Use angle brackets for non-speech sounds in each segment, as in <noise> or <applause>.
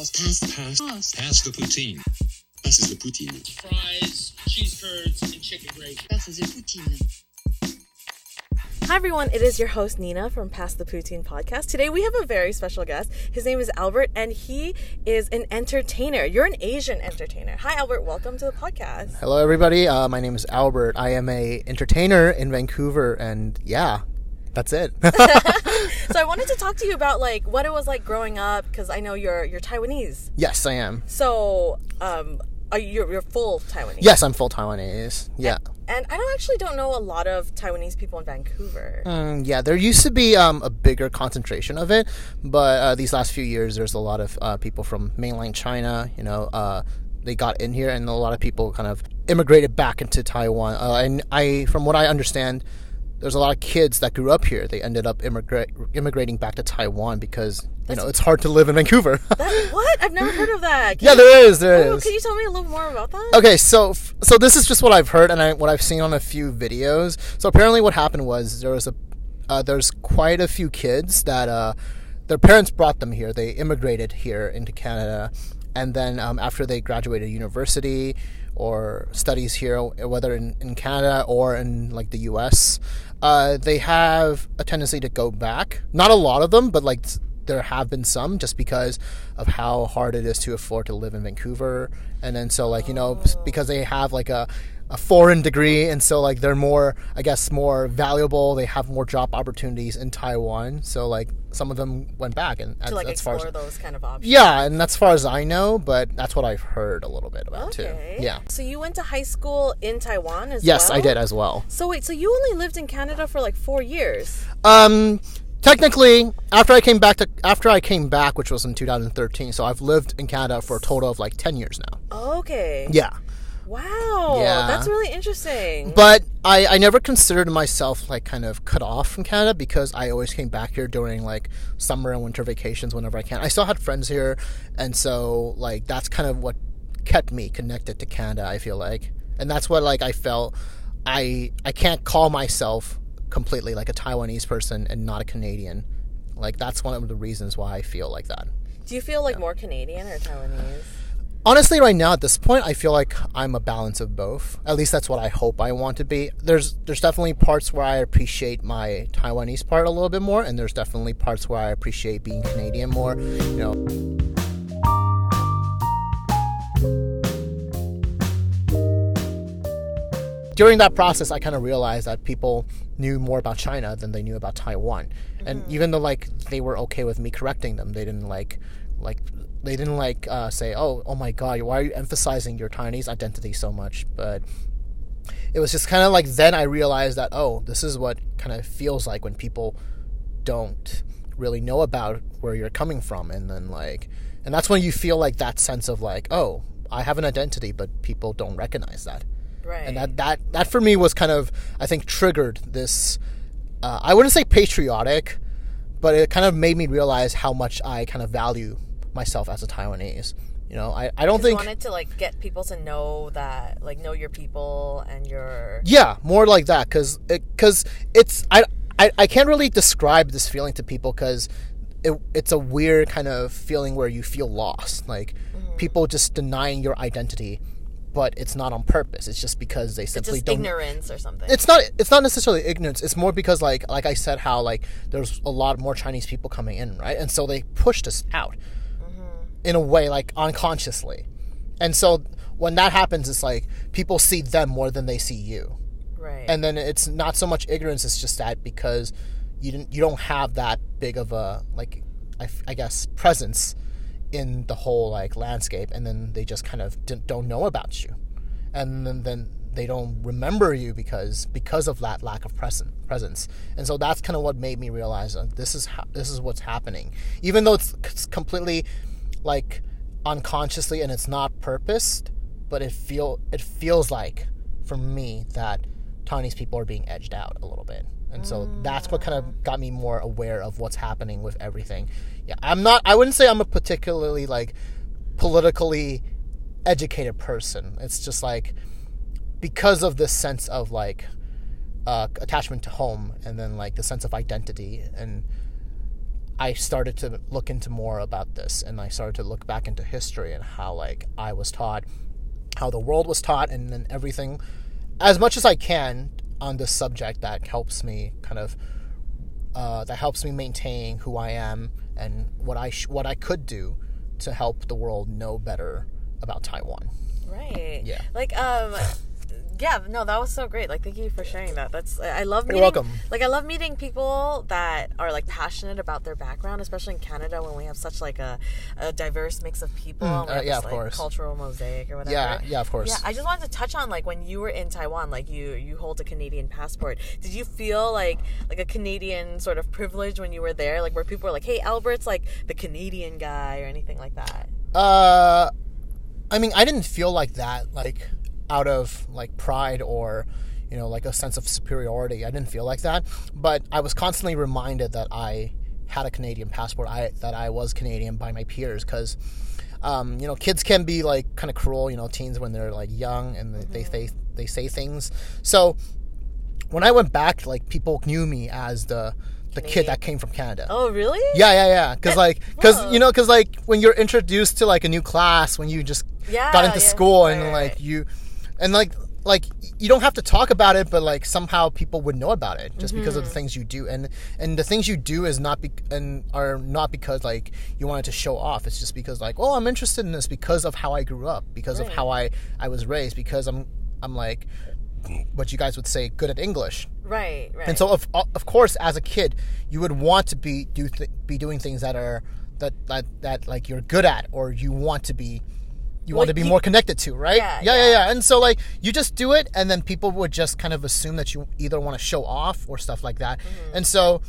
pass, pass, pass, pass, pass the poutine. Passes the poutine. fries, cheese curds, and chicken gravy. Passes the poutine. Hi everyone, it is your host Nina from Pass the Poutine podcast. Today we have a very special guest. His name is Albert and he is an entertainer. You're an Asian entertainer. Hi Albert, welcome to the podcast. Hello, everybody. Uh, my name is Albert. I am a entertainer in Vancouver, and yeah, that's it. <laughs> <laughs> So I wanted to talk to you about like what it was like growing up because I know you're you're Taiwanese. yes, I am. So um are you you're, you're full Taiwanese? Yes, I'm full Taiwanese. Yeah, And I don't actually don't know a lot of Taiwanese people in Vancouver. Mm, yeah. There used to be um, a bigger concentration of it, but uh, these last few years, there's a lot of uh, people from mainland China. You know, uh, they got in here, and a lot of people kind of immigrated back into Taiwan. Uh, and I, from what I understand. There's a lot of kids that grew up here. They ended up immigrate, immigrating back to Taiwan because you know it's hard to live in Vancouver. <laughs> That, what? I've never heard of that. Can yeah, there is. There is. Oh, can you tell me a little more about that? Okay, so so this is just what I've heard and I, what I've seen on a few videos. So apparently, what happened was there was a uh, there's quite a few kids that uh, their parents brought them here. They immigrated here into Canada, and then um, after they graduated university or studies here, whether in, in Canada or in like the U.S., uh, they have a tendency to go back. Not a lot of them, but like there have been some just because of how hard it is to afford to live in Vancouver. And then so like, you know, because they have like a a foreign degree and so like they're more I guess more valuable, they have more job opportunities in Taiwan. So like some of them went back and to like as far explore as those kind of options. yeah, and that's far as I know, but that's what I've heard a little bit about Okay. too. Yeah. So you went to high school in Taiwan as Yes, well? Yes, I did as well. So wait, so you only lived in Canada for like four years? Um, technically, after I came back to after I came back, which was in 2013, so I've lived in Canada for a total of like 10 years now. Okay. Yeah, Wow. Yeah. That's really interesting. but I I never considered myself like kind of cut off from Canada because I always came back here during like summer and winter vacations whenever I can. I still had friends here, and so like that's kind of what kept me connected to Canada. I feel like, and that's what like I felt. I I can't call myself completely like a Taiwanese person and not a Canadian. Like that's one of the reasons why I feel like that. Do you feel like more Canadian or Taiwanese? Honestly, right now at this point, I feel like I'm a balance of both. At least that's what I hope I want to be. There's there's definitely parts where I appreciate my Taiwanese part a little bit more, and there's definitely parts where I appreciate being Canadian more. You know, during that process, I kind of realized that people knew more about China than they knew about Taiwan, and mm-hmm. even though like they were okay with me correcting them, they didn't like like they didn't like uh, say, "Oh, oh my God, why are you emphasizing your Chinese identity so much?" But it was just kind of like then I realized that oh, this is what kind of feels like when people don't really know about where you're coming from, and then like, and that's when you feel like that sense of like, oh, I have an identity, but people don't recognize that Right. and that that that for me was kind of I think triggered this. Uh, I wouldn't say patriotic, but it kind of made me realize how much I kind of value myself as a Taiwanese. You know, I, I don't you think wanted to like get people to know that like know your people and your yeah more like that because because it's I, I I can't really describe this feeling to people because it, it's a weird kind of feeling where you feel lost like Mm-hmm. people just denying your identity but it's not on purpose it's just because they it's simply just don't ignorance or something. it's not it's not necessarily ignorance it's more because like like i said how like there's a lot more chinese people coming in right and so they pushed us out in a way like unconsciously. And so when that happens it's like people see them more than they see you. Right. and then it's not so much ignorance it's just that because you didn't you don't have that big of a like I guess presence in the whole like landscape and then they just kind of d- don't know about you. And then, then they don't remember you because because of that lack of present presence. And so that's kind of what made me realize that this is how this is what's happening. Even though it's, it's completely like unconsciously and it's not purposed but it feel it feels like for me that Chinese people are being edged out a little bit. And so that's what kind of got me more aware of what's happening with everything. Yeah i'm not i wouldn't say i'm a particularly like politically educated person. It's just like because of this sense of like uh, attachment to home and then like the sense of identity and I started to look into more about this, and I started to look back into history and how like I was taught, how the world was taught, and then everything, as much as I can on this subject that helps me kind of uh, that helps me maintain who I am and what I sh- what I could do to help the world know better about Taiwan. Right. Yeah. Like um yeah, no, that was so great. Like, thank you for sharing that. That's I love Meeting, You're welcome. Like, I love meeting people that are like passionate about their background, especially in Canada when we have such like a, a diverse mix of people. we uh, yeah, this, of like, course. Cultural mosaic or whatever. Yeah, yeah, of course. Yeah, I just wanted to touch on like when you were in Taiwan, like you you hold a Canadian passport. Did you feel like like a Canadian sort of privilege when you were there? Like where people were like, "Hey, Albert's like the Canadian guy" or anything like that? Uh, I mean, I didn't feel like that, like out of like pride or, you know, like a sense of superiority. I didn't feel like that, but I was constantly reminded that I had a Canadian passport. I that I was Canadian by my peers because. Um, you know, kids can be like kind of cruel. You know, teens when they're like young and they, they they they say things. So when I went back, like people knew me as the the kid that came from Canada. Oh, really? Yeah, yeah, yeah. Because like, because you know, because like when you're introduced to like a new class, when you just Yeah, got into yeah. school and Right, like right. you, and like like you don't have to talk about it, but like somehow people would know about it just because of Mm-hmm. the things you do, and and the things you do is not be and are not because like you wanted to show off. It's just because like, oh, I'm interested in this because of how I grew up, because of how I I was raised, because I'm I'm like what you guys would say good at English. Right, right. And so, of, of course, as a kid, you would want to be do th- be doing things that are that, that that like you're good at, or you want to be you Well, want to be you- more connected to, right? Yeah, yeah, yeah, yeah. yeah. And so, like, you just do it, and then people would just kind of assume that you either want to show off or stuff like that. Mm-hmm. And so,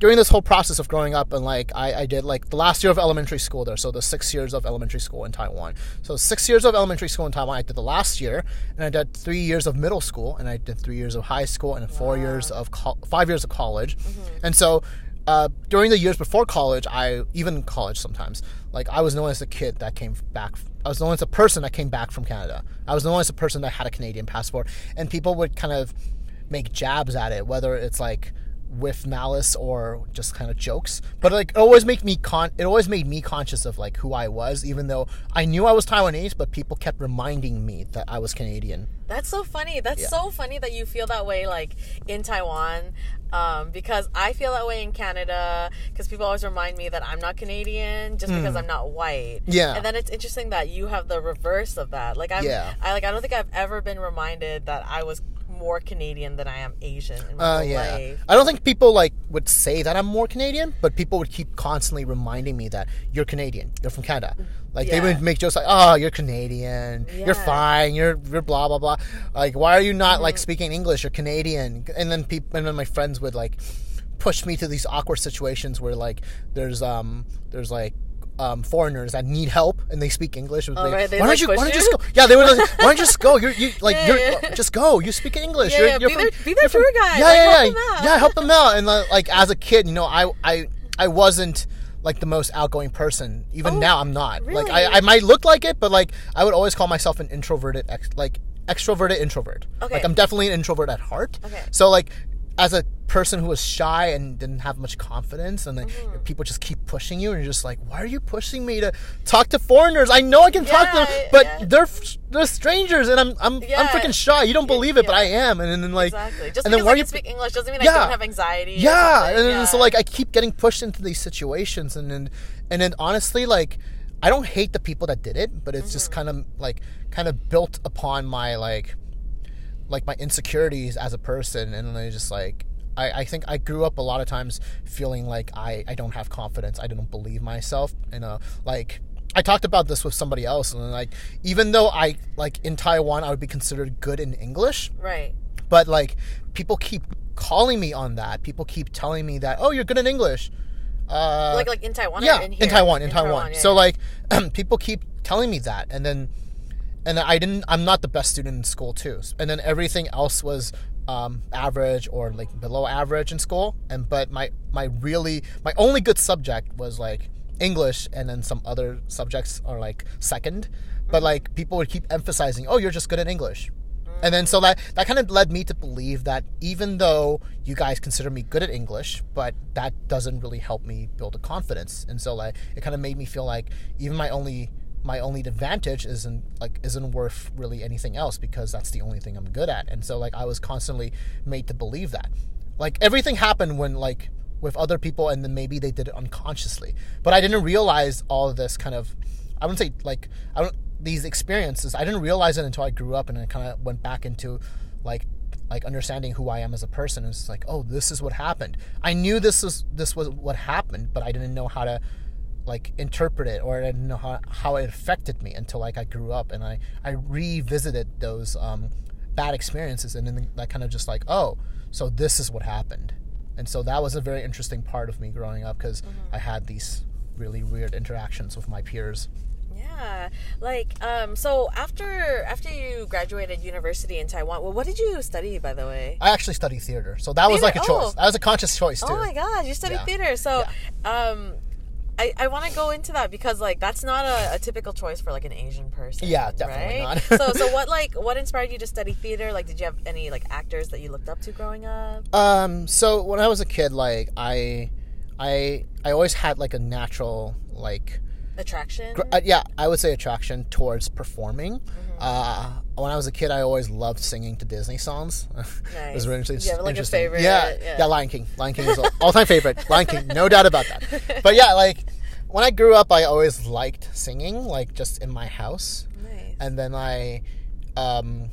during this whole process of growing up, and like I, I did like the last year of elementary school there, so the six years of elementary school in Taiwan. So six years of elementary school in Taiwan, I did the last year, and I did three years of middle school, and I did three years of high school, and four years of col- five years of college. And so uh, during the years before college, I even college sometimes, like I was known as the kid that came back. I was known as a person that came back from Canada. I was known as a person that had a Canadian passport, and people would kind of make jabs at it, whether it's like with malice or just kind of jokes. But like it always make me con it always made me conscious of like who I was, even though I knew I was Taiwanese, but people kept reminding me that I was Canadian. That's so funny. That's Yeah. so funny that you feel that way, like in Taiwan, um, because I feel that way in Canada. Because people always remind me that I'm not Canadian just because I'm not white. Hmm. Yeah. and then it's interesting that you have the reverse of that. Like I'm, Yeah. I like I don't think I've ever been reminded that I was more Canadian than I am Asian in my Uh, yeah. life. I don't think people like would say that I'm more Canadian, but people would keep constantly reminding me that you're Canadian. You're from Canada. Like they would make jokes like, "Oh, you're Canadian. Yeah. You're fine. You're you're blah blah blah." Like, why are you not Mm-hmm. like speaking English? You're Canadian. And then people and then my friends would like push me to these awkward situations where like there's um there's like um, foreigners that need help and they speak English. They- right, they, why like, don't you? Why don't you just go? Yeah, they would. Like, why don't you just go? You're you <laughs> like Yeah, you're yeah, yeah. just go. You speak English. Yeah, you're, yeah, you're be from- their- be their tour guide. Yeah, Like, yeah, help yeah. them out. Yeah, help them out. And like, like as a kid, you know, I I I wasn't like the most outgoing person. Even Oh, now, I'm not. Really? Like? I, I might look like it, but like I would always call myself an introverted, ex- like extroverted introvert. Okay. Like I'm definitely an introvert at heart. Okay. So like. As a person who was shy and didn't have much confidence, and then Mm-hmm. people just keep pushing you, and you're just like, "Why are you pushing me to talk to foreigners? I know I can talk to them, but yeah. they're they're strangers, and I'm I'm I'm freaking shy. You don't believe it, but I am." And then like, Exactly. Just and then why I you speak English doesn't mean I Yeah. don't have anxiety. yeah and then so like i keep getting pushed into these situations and then and then honestly like i don't hate the people that did it but it's just Mm-hmm. kind of like kind of built upon my like like my insecurities as a person and then i just like I, I think I grew up a lot of times feeling like I, I don't have confidence. I don't believe myself. You know, like I talked about this with somebody else, and like even though I like in Taiwan, I would be considered good in English right. but like people keep calling me on that people keep telling me that oh you're good in english uh Like like in Taiwan. yeah in, in, taiwan in, taiwan, yeah, so yeah. like <clears throat> people keep telling me that and then and i didn't i'm not the best student in school too and then everything else was um, average or like below average in school and but my my really my only good subject was like english and then some other subjects are like second Mm-hmm. but like people would keep emphasizing oh you're just good at english And then so that that kind of led me to believe that even though you guys consider me good at English, but that doesn't really help me build a confidence. And so like it kind of made me feel like even my only my only advantage isn't like isn't worth really anything else because that's the only thing I'm good at. And so like I was constantly made to believe that. Like everything happened when like with other people and then maybe they did it unconsciously. But I didn't realize all this kind of I wouldn't say like I don't these experiences I didn't realize it until I grew up and I kind of went back into like like understanding who I am as a person. It's like, oh, this is what happened. I knew this was this was what happened, but I didn't know how to like interpret it or I didn't know how, how it affected me until like I grew up and I, I revisited those um, bad experiences and then I kind of just like, oh, so this is what happened. And so that was a very interesting part of me growing up because I had these really weird interactions with my peers. Yeah, like um, so after after you graduated university in Taiwan, well, what did you study, by the way? I actually studied theater, so that was like a choice. Oh. That was a conscious choice too. Oh my god, you studied Yeah. theater. So, um, I, I want to go into that because like that's not a, a typical choice for like an Asian person. Yeah, definitely right? not. so so <laughs> what like what inspired you to study theater? Like, did you have any like actors that you looked up to growing up? Um, so when I was a kid, like I, I, I always had like a natural like Attraction. Gr- uh, yeah, I would say attraction towards performing. Uh, when I was a kid, I always loved singing to Disney songs. <laughs> it was really interesting. Have, like, a interesting. favorite? Yeah, Yeah. yeah, Lion King. Lion King is all time favorite. Lion King, no doubt about that. <laughs> But yeah, like when I grew up, I always liked singing, like just in my house nice. and then I, um,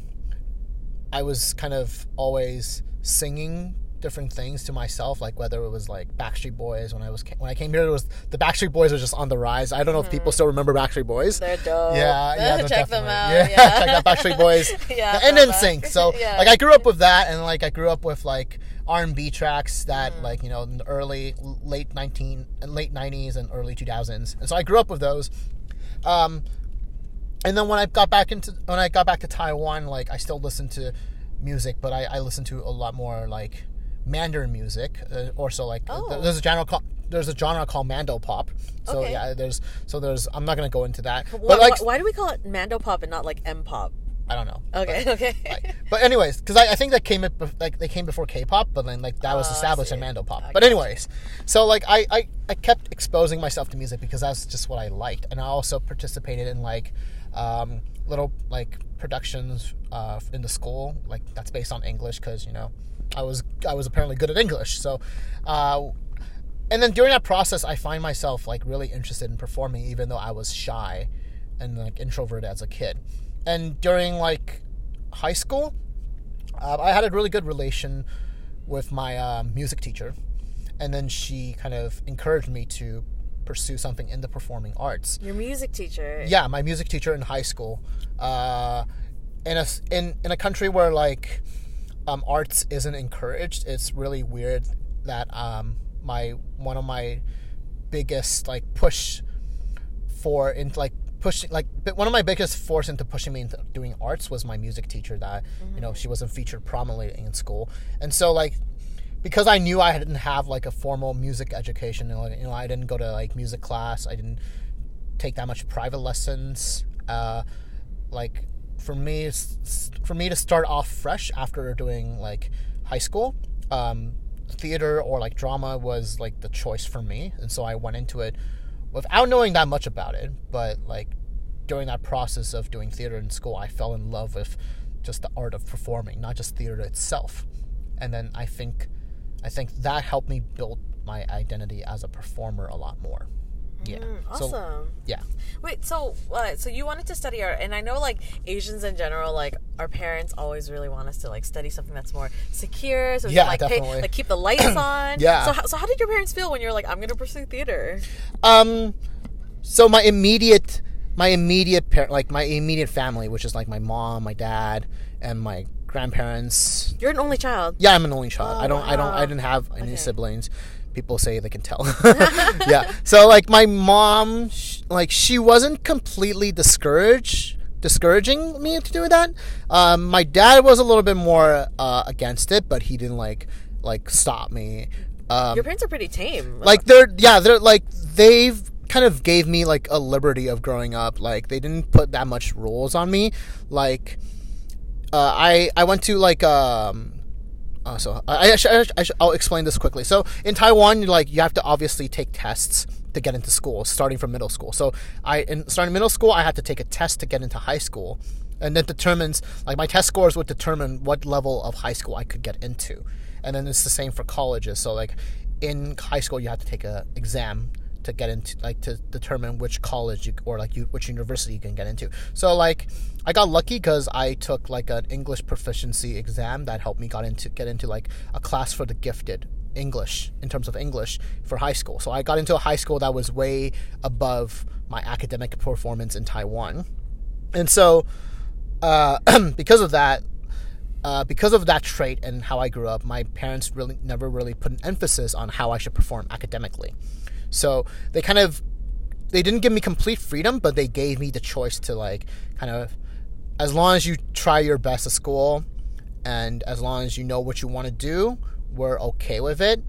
I was kind of always singing different things to myself, like whether it was like Backstreet Boys when I was when I came here, it was the Backstreet Boys were just on the rise. I don't know if people still remember Backstreet Boys. They're dope. Yeah, <laughs> yeah, check them out. Yeah, Yeah, check out Backstreet Boys. <laughs> Yeah, and throwback. NSYNC. So <laughs> Yeah. like I grew up with that, and like I grew up with like R and B tracks that Mm. like you know in the early late nineteen late nineties and early two thousands, and so I grew up with those. Um, and then when I got back into when I got back to Taiwan, like I still listened to music, but I, I listened to a lot more like Mandarin music. Uh, so like Oh. there's a genre called there's a genre called Mando pop. So Okay. yeah, there's so there's I'm not gonna go into that, but like why, why do we call it Mando Pop and not like M Pop? I don't know. Okay, But, okay. like, but anyways, because I, I think that came at, like they came before K-pop, but then like that was Oh, established in Mando pop. But anyways, so like I, I I kept exposing myself to music because that's just what I liked, and I also participated in like um, little like productions uh, in the school, like that's based on English because you know I was I was apparently good at English, so. Uh, and then during that process, I find myself like really interested in performing, even though I was shy and like introverted as a kid. And during like high school, uh, I had a really good relation with my um, music teacher, and then she kind of encouraged me to pursue something in the performing arts. Your music teacher. Yeah, my music teacher in high school, uh, in a in in a country where like um, arts isn't encouraged, it's really weird that um, my one of my biggest like push for into like pushing like one of my biggest force into pushing me into doing arts was my music teacher that you know she wasn't featured prominently in school. And so like because I knew I didn't have like a formal music education you know I didn't go to like music class I didn't take that much private lessons uh like for me for me to start off fresh after doing like high school um theater or like drama was like the choice for me and so I went into it without knowing that much about it but like during that process of doing theater in school I fell in love with just the art of performing not just theater itself. And then I think I think that helped me build my identity as a performer a lot more yeah Mm, so awesome. yeah Wait, so uh, so you wanted to study art, and I know like Asians in general, like our parents always really want us to like study something that's more secure, so we Yeah, can like pay, definitely. like keep the lights <clears throat> on. Yeah. So how, so how did your parents feel when you were like, I'm gonna pursue theater? Um, so my immediate, my immediate parent, like my immediate family, which is like my mom, my dad, and my grandparents. You're an only child. Yeah, I'm an only child. Oh, I don't, I don't. I didn't have any Okay. siblings. People say they can tell. <laughs> yeah. So like my mom, sh- like she wasn't completely discouraged, discouraging me to do that. Um, my dad was a little bit more uh, against it, but he didn't like like stop me. Um, Your parents are pretty tame. like they're yeah they're like they've kind of gave me like a liberty of growing up like they didn't put that much rules on me like uh, I I went to like um. Uh, so I, I, I'll explain this quickly. So in Taiwan, like you have to obviously take tests to get into school, starting from middle school. So I in starting middle school, I had to take a test to get into high school, and that determines like my test scores would determine what level of high school I could get into, and then it's the same for colleges. So like in high school, you have to take a exam to get into like to determine which college you, or like you, which university you can get into. So like I got lucky because I took like an English proficiency exam that helped me got into get into like a class for the gifted English in terms of English for high school. So I got into a high school that was way above my academic performance in Taiwan, and so uh, <clears throat> because of that. Uh, because of that trait and how I grew up, my parents really never really put an emphasis on how I should perform academically. So they kind of they didn't give me complete freedom, but they gave me the choice to like kind of as long as you try your best at school and as long as you know what you want to do, we're okay with it.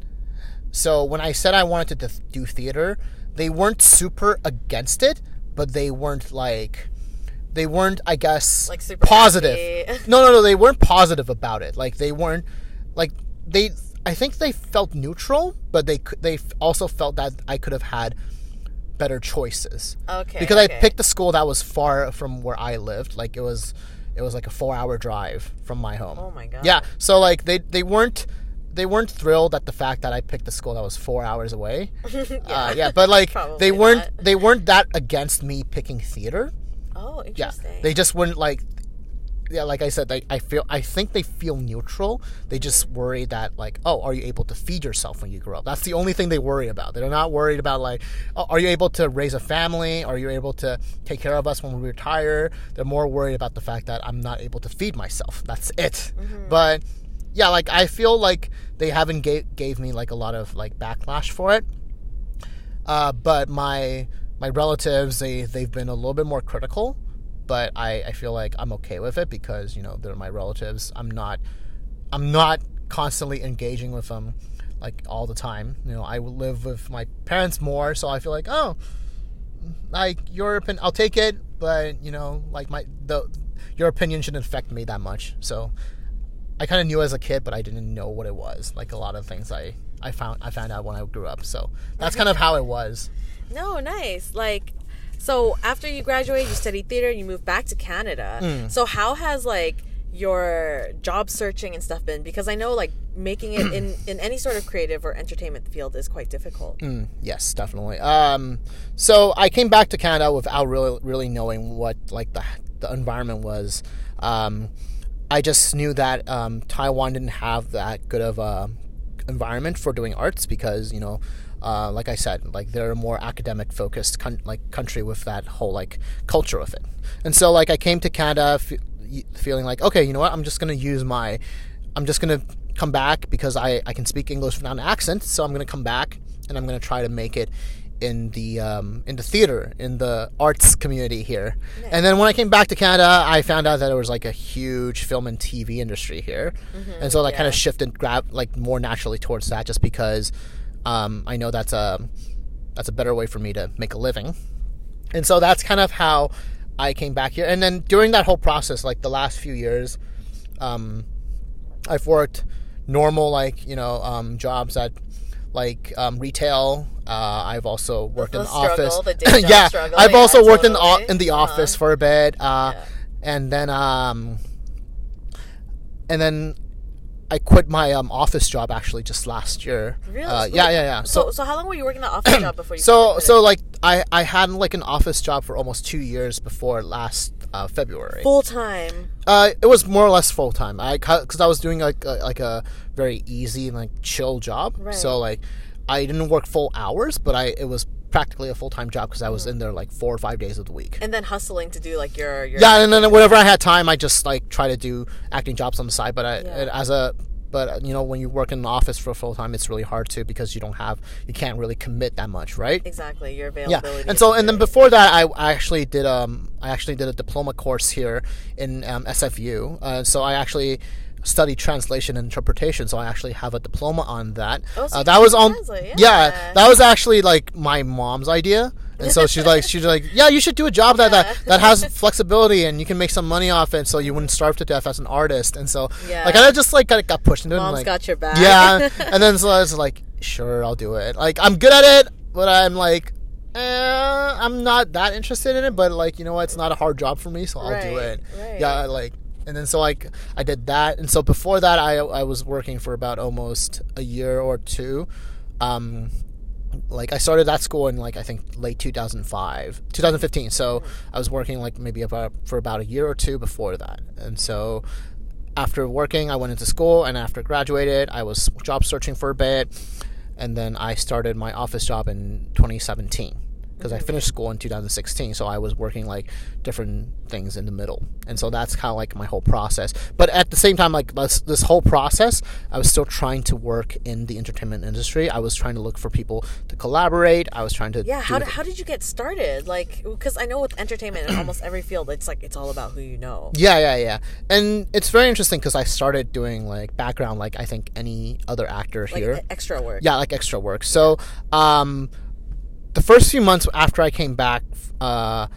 So when I said I wanted to do theater, they weren't super against it, but they weren't like they weren't I guess Like super positive. happy. no, no, no, they weren't positive about it. Like they weren't like they I think they felt neutral, but they they also felt that I could have had better choices. Okay, Because okay. I picked a school that was far from where I lived. Like it was it was like a 4-hour drive from my home. Oh my God. Yeah. So like they they weren't they weren't thrilled at the fact that I picked a school that was 4 hours away. <laughs> yeah. Uh, yeah, but like they weren't not. they weren't that against me picking theater. Oh, interesting. Yeah, they just wouldn't like. Yeah, like I said, they, I feel I think they feel neutral. They just worry that like, oh, are you able to feed yourself when you grow up? That's the only thing they worry about. They're not worried about like, oh, are you able to raise a family? Are you able to take care of us when we retire? They're more worried about the fact that I'm not able to feed myself. That's it. But yeah, like I feel like they haven't gave gave me like a lot of like backlash for it. Uh, but my my relatives they they've been a little bit more critical, but I, I feel like I'm okay with it because you know they're my relatives. I'm not I'm not constantly engaging with them like all the time. You know I live with my parents more, so I feel like oh like your opinion I'll take it, but you know like my the your opinion shouldn't affect me that much. So I kind of knew as a kid, but I didn't know what it was. Like a lot of things I I found I found out when I grew up. So that's kind of how it was. No, nice. Like, so after you graduate, you study theater, and you move back to Canada. Mm. So how has like your job searching and stuff been? Because I know like making it in <clears throat> in any sort of creative or entertainment field is quite difficult. Mm, yes, definitely. Um, so I came back to Canada without really, really knowing what like the the environment was. Um, I just knew that um, Taiwan didn't have that good of a environment for doing arts because you know, uh, like I said, like they're a more academic focused con- like country with that whole like culture of it. And so like I came to Canada f- y- feeling like okay, you know what, I'm just gonna use my, I'm just gonna come back because I I can speak English without an accent, so I'm gonna come back and I'm gonna try to make it in the um, in the theater in the arts community here. And then when I came back to Canada, I found out that there was like a huge film and TV industry here, and so I kind of shifted grab like more naturally towards that just because um, I know that's a that's a better way for me to make a living. And so that's kind of how I came back here. And then during that whole process, like the last few years, um, I've worked normal like you know um, jobs at like um, retail. Uh, I've also worked the in the struggle, office. yeah, struggle, I've yeah, also worked in the, o- in the Uh-huh. office for a bit, uh, Yeah. and then um, and then I quit my um, office job actually just last year. Really? Uh, yeah, yeah, yeah. So, so how long were you working the office job before you? So quit so like I I had like an office job for almost two years before last uh, February. full time. Uh, it was more or less full time. I because I was doing like a, like a very easy and like chill job. Right. So like I didn't work full hours, but I it was practically a full time job because I was in there like four or five days of the week. And then hustling to do like your your Yeah, and then whenever I had time, I just like try to do acting jobs on the side. But I Yeah. as a but you know when you work in an office for full time, it's really hard to because you don't have you can't really commit that much, right? exactly your availability yeah and so and then before that I, I actually did um i actually did a diploma course here in um, sfu uh, so i actually studied translation and interpretation so i actually have a diploma on that Oh, so uh, that was on yeah yeah. that was actually like my mom's idea And so she's like, she's like, yeah, you should do a job that, that that has <laughs> flexibility and you can make some money off it, so you wouldn't starve to death as an artist. And so, Yeah. like, I just like got, got pushed into it. and, Mom's like, got your back. yeah, <laughs> and then so I was like, sure, I'll do it. Like, I'm good at it, but I'm like, eh, I'm not that interested in it. But like, you know what? It's not a hard job for me, so I'll do it. right. Yeah, like, and then so like I did that, and so before that, I I was working for about almost a year or two. Um, like I started that school in like I think late 2005, 2015. So I was working like maybe about for about a year or two before that, and so after working, I went into school, and after graduated, I was job searching for a bit, and then I started my office job in 2017 because I finished school in 2016. So I was working like different things in the middle, and so that's kind of like my whole process. But at the same time, like this, this whole process, I was still trying to work in the entertainment industry. I was trying to look for people to collaborate. I was trying to Yeah, how, did, how did you get started? Like, because I know with entertainment in almost every field, it's like it's all about who you know. Yeah, yeah, yeah. And it's very interesting because I started doing like background, like I think any other actor Like here. extra work. yeah, like extra work. So, um, the first few months after I came back, uh,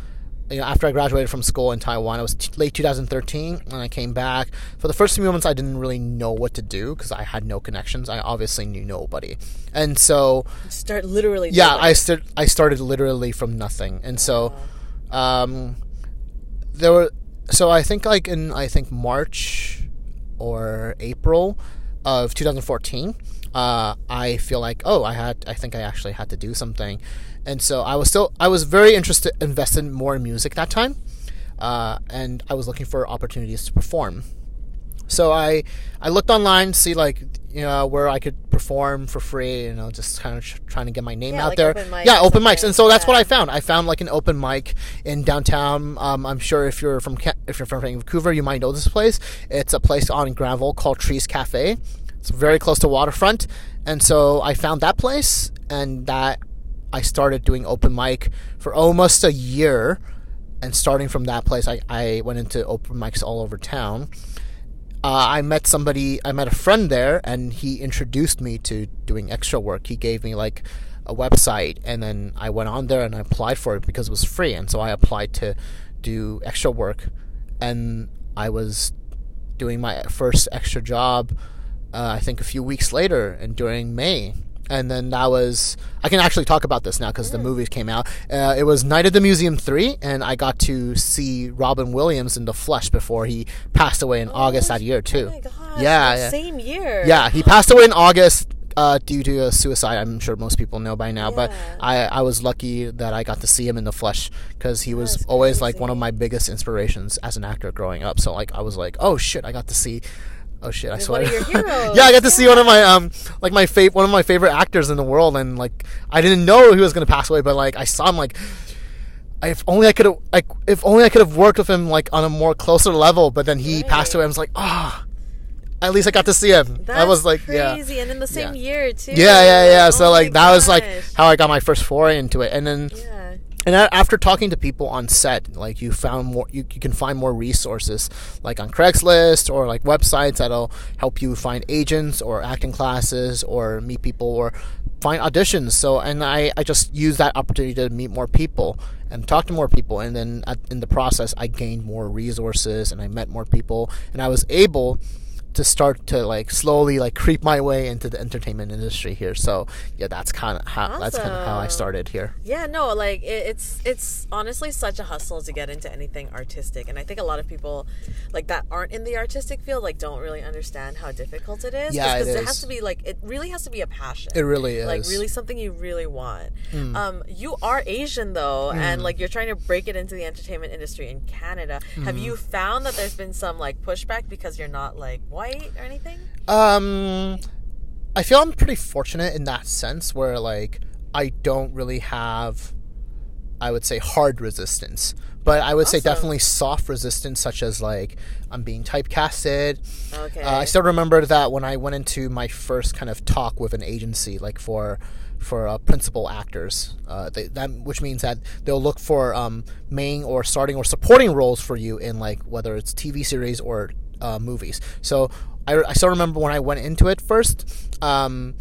you know, after I graduated from school in Taiwan, it was t- late 2013, and I came back. For the first few months, I didn't really know what to do because I had no connections. I obviously knew nobody, and so Start literally. yeah, I st- I started literally from nothing, and so, um, there were so I think like in I think March or April of 2014, uh, I feel like oh I had I think I actually had to do something, and so I was still I was very interested invested more in music that time, uh, and I was looking for opportunities to perform. So I I looked online to see like you know where I could perform for free, you know, just kind of tr- trying to get my name Yeah, out like there. open yeah, open mics, and so that's what. I found. I found like an open mic in downtown. Um, I'm sure if you're from if you're from Vancouver, you might know this place. It's a place on Granville called Trees Cafe. It's very close to waterfront, and so I found that place, and that I started doing open mic for almost a year. And starting from that place, I, I went into open mics all over town uh, I met somebody, I met a friend there, and he introduced me to doing extra work. He gave me like a website, and then I went on there and I applied for it because it was free. And so I applied to do extra work, and I was doing my first extra job, uh, I think a few weeks later, and during May. And then that was, I can actually talk about this now because the movies came out. Uh, it was Night at the Museum 3, and I got to see Robin Williams in the flesh before he passed away in August that year, too. Oh my gosh. yeah, yeah. Same year. Yeah, he passed away in August uh, due to a suicide. I'm sure most people know by now, but I, I was lucky that I got to see him in the flesh because he was That's always like one of my biggest inspirations as an actor growing up. So like I was like, oh shit, I got to see. Oh shit! I swear. one of your <laughs> heroes. yeah, I got to see one of my um like my fav- one of my favorite actors in the world, and like I didn't know he was gonna pass away, but like I saw him like. If only I could have, like, if only I could have worked with him like on a more closer level. But then he passed away. I was like, ah, at least I got to see him. That's I was like, yeah, crazy, and in the same Yeah. year too. yeah, yeah, yeah. So Oh like my that was like how I got my first foray into it, and then Yeah. And after talking to people on set, like you found more, you, you can find more resources, like on Craigslist or like websites that'll help you find agents or acting classes or meet people or find auditions. So, and I, I just used that opportunity to meet more people and talk to more people. And then at, in the process, I gained more resources and I met more people and I was able to start to like slowly like creep my way into the entertainment industry here. So yeah, that's kind of how that's kind of how I started here. Yeah, no, like it, it's it's honestly such a hustle to get into anything artistic, and I think a lot of people like that aren't in the artistic field like don't really understand how difficult it is. Yeah, because it has to be like it really has to be a passion. It really is. like really something you really want. Mm. Um, you are Asian though, and mm. like you're trying to break it into the entertainment industry in Canada. Have mm-hmm. you found that there's been some like pushback because you're not like white or anything? Um, I feel I'm pretty fortunate in that sense where like I don't really have, I would say, hard resistance, but I would say definitely soft resistance, such as like I'm being typecasted. Okay. Uh, I still remember that when I went into my first kind of talk with an agency, like for for uh, principal actors, uh, they, that which means that they'll look for um, main or starting or supporting roles for you in like whether it's TV series or uh, movies. So I, I still remember when I went into it first. Um,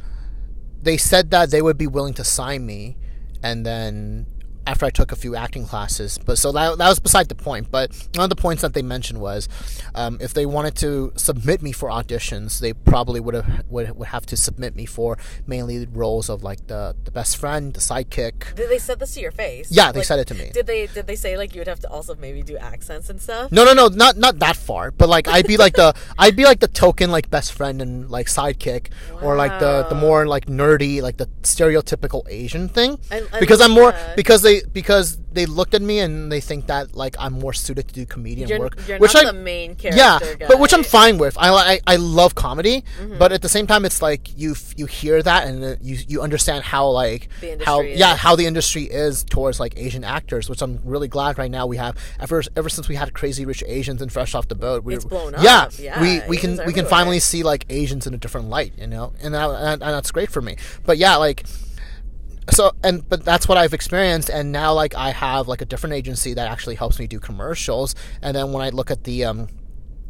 they said that they would be willing to sign me, and then after I took a few acting classes. But so that, that was beside the point. But one of the points that they mentioned was um, if they wanted to submit me for auditions, they probably would have would, would have to submit me for mainly roles of like the the best friend, the sidekick. Did they said this to your face? Yeah, they Like, said it to me. Did they did they say like you would have to also maybe do accents and stuff? No, no, no, not not that far. But like I'd be like the <laughs> I'd be like the token like best friend and like sidekick, or like the the more like nerdy like the stereotypical Asian thing. I- I because I'm more that. because they because they looked at me and they think that like I'm more suited to do comedian You're, work, you're which not I the main character yeah, guy. but which I'm fine with. I I, I love comedy, Mm-hmm. but at the same time, it's like you you hear that and uh, you you understand how like The how industry yeah is. how the industry is towards like Asian actors, which I'm really glad right now we have ever ever since we had Crazy Rich Asians and Fresh Off the Boat. We, It's blown Yeah, up. Yeah, we we can Asians we can finally see like Asians in a different light, you know, and that, and that's great for me. But yeah, like so and but that's what I've experienced and now like I have like a different agency that actually helps me do commercials and then when I look at the um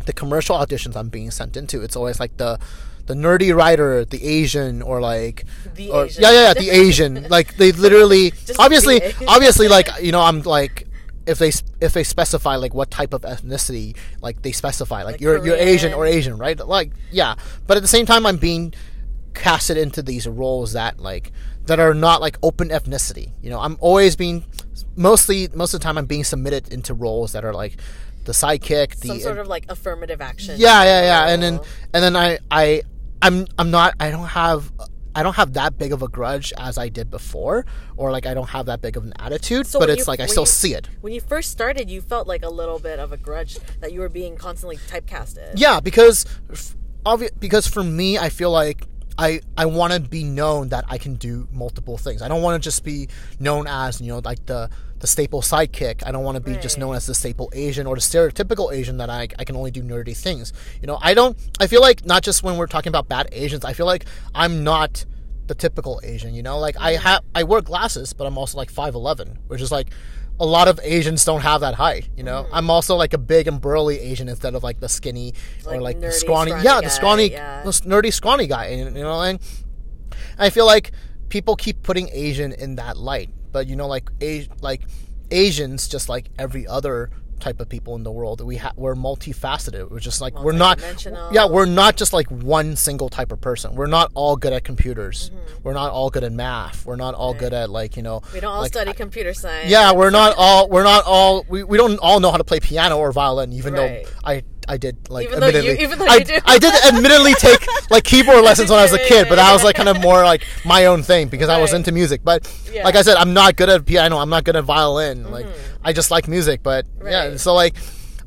the commercial auditions I'm being sent into it's always like the the nerdy writer the Asian or like The or, Asian. yeah yeah yeah the Asian. <laughs> Like they literally <laughs> Just obviously obviously like you know I'm like if they if they specify like what type of ethnicity like they specify like, Like you're you're Asian or Asian right? Like yeah. But at the same time I'm being casted into these roles that like that are not like open ethnicity. You know, I'm always being mostly most of the time I'm being submitted into roles that are like the sidekick, the some sort of like affirmative action. yeah, yeah, yeah, and then and then I I I'm I'm not I don't have I don't have that big of a grudge as I did before, or like I don't have that big of an attitude, So but it's you- like I still you- see it. when you first started, you felt like a little bit of a grudge that you were being constantly typecasted. Yeah, because f- obvi- because for me, I feel like I I want to be known that I can do multiple things. I don't want to just be known as you know like the the staple sidekick. I don't want to be just known as the staple Asian or the stereotypical Asian that I I can only do nerdy things. You know, I don't. I feel like not just when we're talking about bad Asians. I feel like I'm not the typical Asian. You know, like I have I wear glasses, but I'm also like five eleven, which is like. A lot of Asians don't have that height, you know. Mm-hmm. I'm also like a big and burly Asian instead of like the skinny or Like like the scrawny, scrawny yeah, guy, the scrawny, yeah. the nerdy scrawny guy, and you know, and I feel like people keep putting Asian in that light, but you know, like a like Asians, just like every other type of people in the world, that we ha- we're multifaceted. We're just like we're not, yeah, we're not just like one single type of person. We're not all good at computers. Mm-hmm. We're not all good at math. We're not all good at like you know. We don't all like, study computer science. yeah, we're not <laughs> all. We're not all. We, we don't all know how to play piano or violin, even Right. though I I did like Even you- admittedly. even though I, do. I did admittedly <laughs> take like keyboard lessons when I was a kid, but that was like kind of more like my own thing because I was into music. But Yeah. like I said, I'm not good at piano. I'm not good at violin. Like I just like music. But yeah, Mm-hmm. So like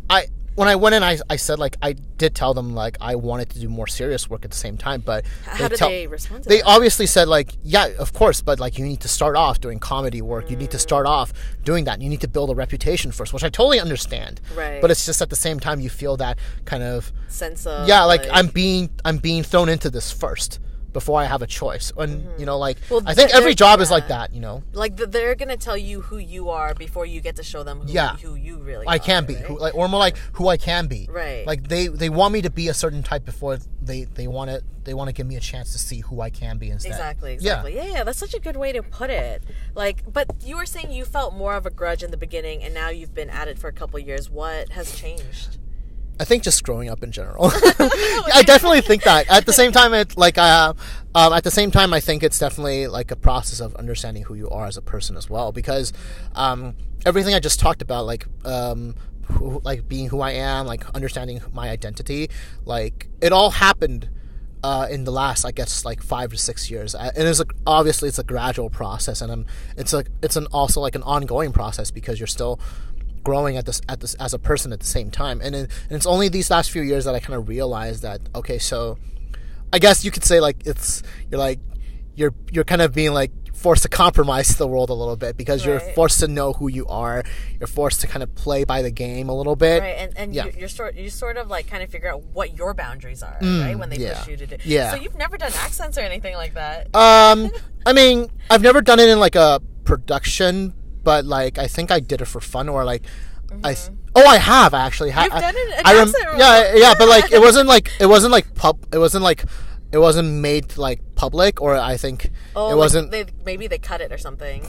I. When I went in, I, I said like I did tell them like I wanted to do more serious work at the same time, but How did tell- they respond to they that? obviously said like yeah of course but like you need to start off doing comedy work you need to start off doing that you need to build a reputation first which i totally understand Right. but it's just at the same time you feel that kind of sense of yeah like, i'm being i'm being thrown into this first before i have a choice and you know like Mm-hmm. Well, i think every job is like that you know like th- they're gonna tell you who you are before you get to show them who, Yeah. who you really I are, can be, right? who, like, or more like who I can be. Right. Like they, they want me to be a certain type before they, they want to, they want to give me a chance to see who I can be instead. Exactly, Yeah. exactly. Yeah. yeah, that's such a good way to put it. Like, but you were saying you felt more of a grudge in the beginning, and now you've been at it for a couple years. What has changed? I think just growing up in general. <laughs> <laughs> I definitely think that. At the same time, it like uh, um, at the same time, I think it's definitely like a process of understanding who you are as a person as well. Because um, everything I just talked about, like um, who, like being who I am, like understanding my identity, like it all happened. Uh, in the last, I guess, like five to six years, and it's a, obviously it's a gradual process, and um, it's a it's an also like an ongoing process because you're still growing at this at this as a person at the same time and, it, and it's only these last few years that i kind of realized that okay so i guess you could say like it's you're like you're you're kind of being like forced to compromise the world a little bit because you're forced to know who you are you're forced to kind of play by the game a little bit Right, and and Yeah. you, you're sort you sort of like kind of figure out what your boundaries are, right? When they Mm, yeah. push you to do. Yeah. So you've never done accents or anything like that. Um, I mean, I've never done it in like a production, but like I think I did it for fun or like I. Oh, I have actually. Ha- Mm-hmm. You've done it I role. Yeah, yeah, but like it <laughs> wasn't like it wasn't like pub. It wasn't like it wasn't made like public, or I think oh, it like wasn't. They, maybe they cut it or something.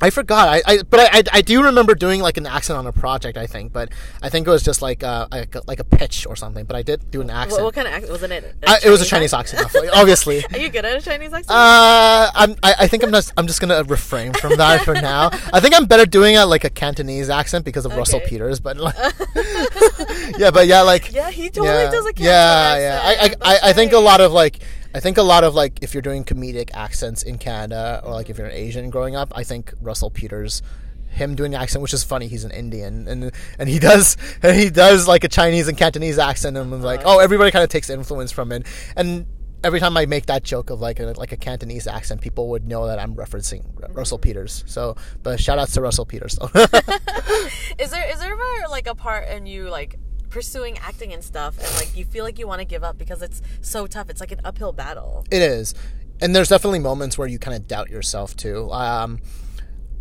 I forgot. I, I but I, I, do remember doing like an accent on a project. I think, but I think it was just like uh like, a- like a pitch or something. But I did do an accent. What, what kind of accent wasn't it? I, it was a Chinese accent, obviously. <laughs> Are you good at a Chinese accent? Uh, I'm. I, I think I'm just. I'm just gonna refrain from that for now. I think I'm better doing a like a Cantonese accent because of Russell Peters. But like, <laughs> <laughs> yeah, but yeah, like yeah, he totally yeah, does a Cantonese accent. yeah, yeah. I. I, I, I think a lot of like. I think a lot of like if you're doing comedic accents in Canada or like if you're an Asian growing up, I think Russell Peters, him doing the accent, which is funny, he's an Indian and and he does and <laughs> he does like a Chinese and Cantonese accent and I'm like, uh-huh. oh, everybody kind of takes influence from it. And every time I make that joke of like a like a Cantonese accent, people would know that I'm referencing Ru- mm-hmm. Russell Peters. So, but shout outs to Russell Peters. <laughs> <laughs> Is there is there ever like a part in you like pursuing acting and stuff and like you feel like you want to give up because it's so tough? It's like an uphill battle. It is, and there's definitely moments where you kind of doubt yourself too. Um,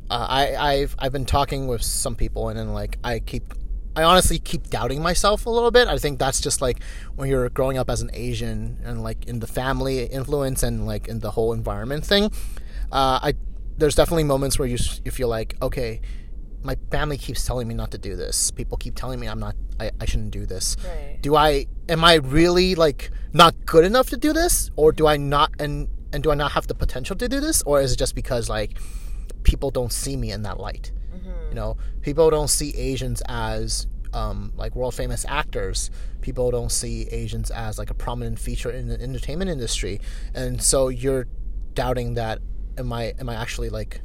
uh, I I've I've been talking with some people, and then like I keep. I honestly keep doubting myself a little bit. I think that's just like when you're growing up as an Asian and like in the family influence and like in the whole environment thing. Uh, I there's definitely moments where you you feel like okay, my family keeps telling me not to do this. People keep telling me I'm not I, I shouldn't do this. Right. Do I am I really like not good enough to do this or do I not and and do I not have the potential to do this or is it just because like people don't see me in that light? You know, people don't see Asians as um, like world famous actors. People don't see Asians as like a prominent feature in the entertainment industry, and so you're doubting that am I am I actually like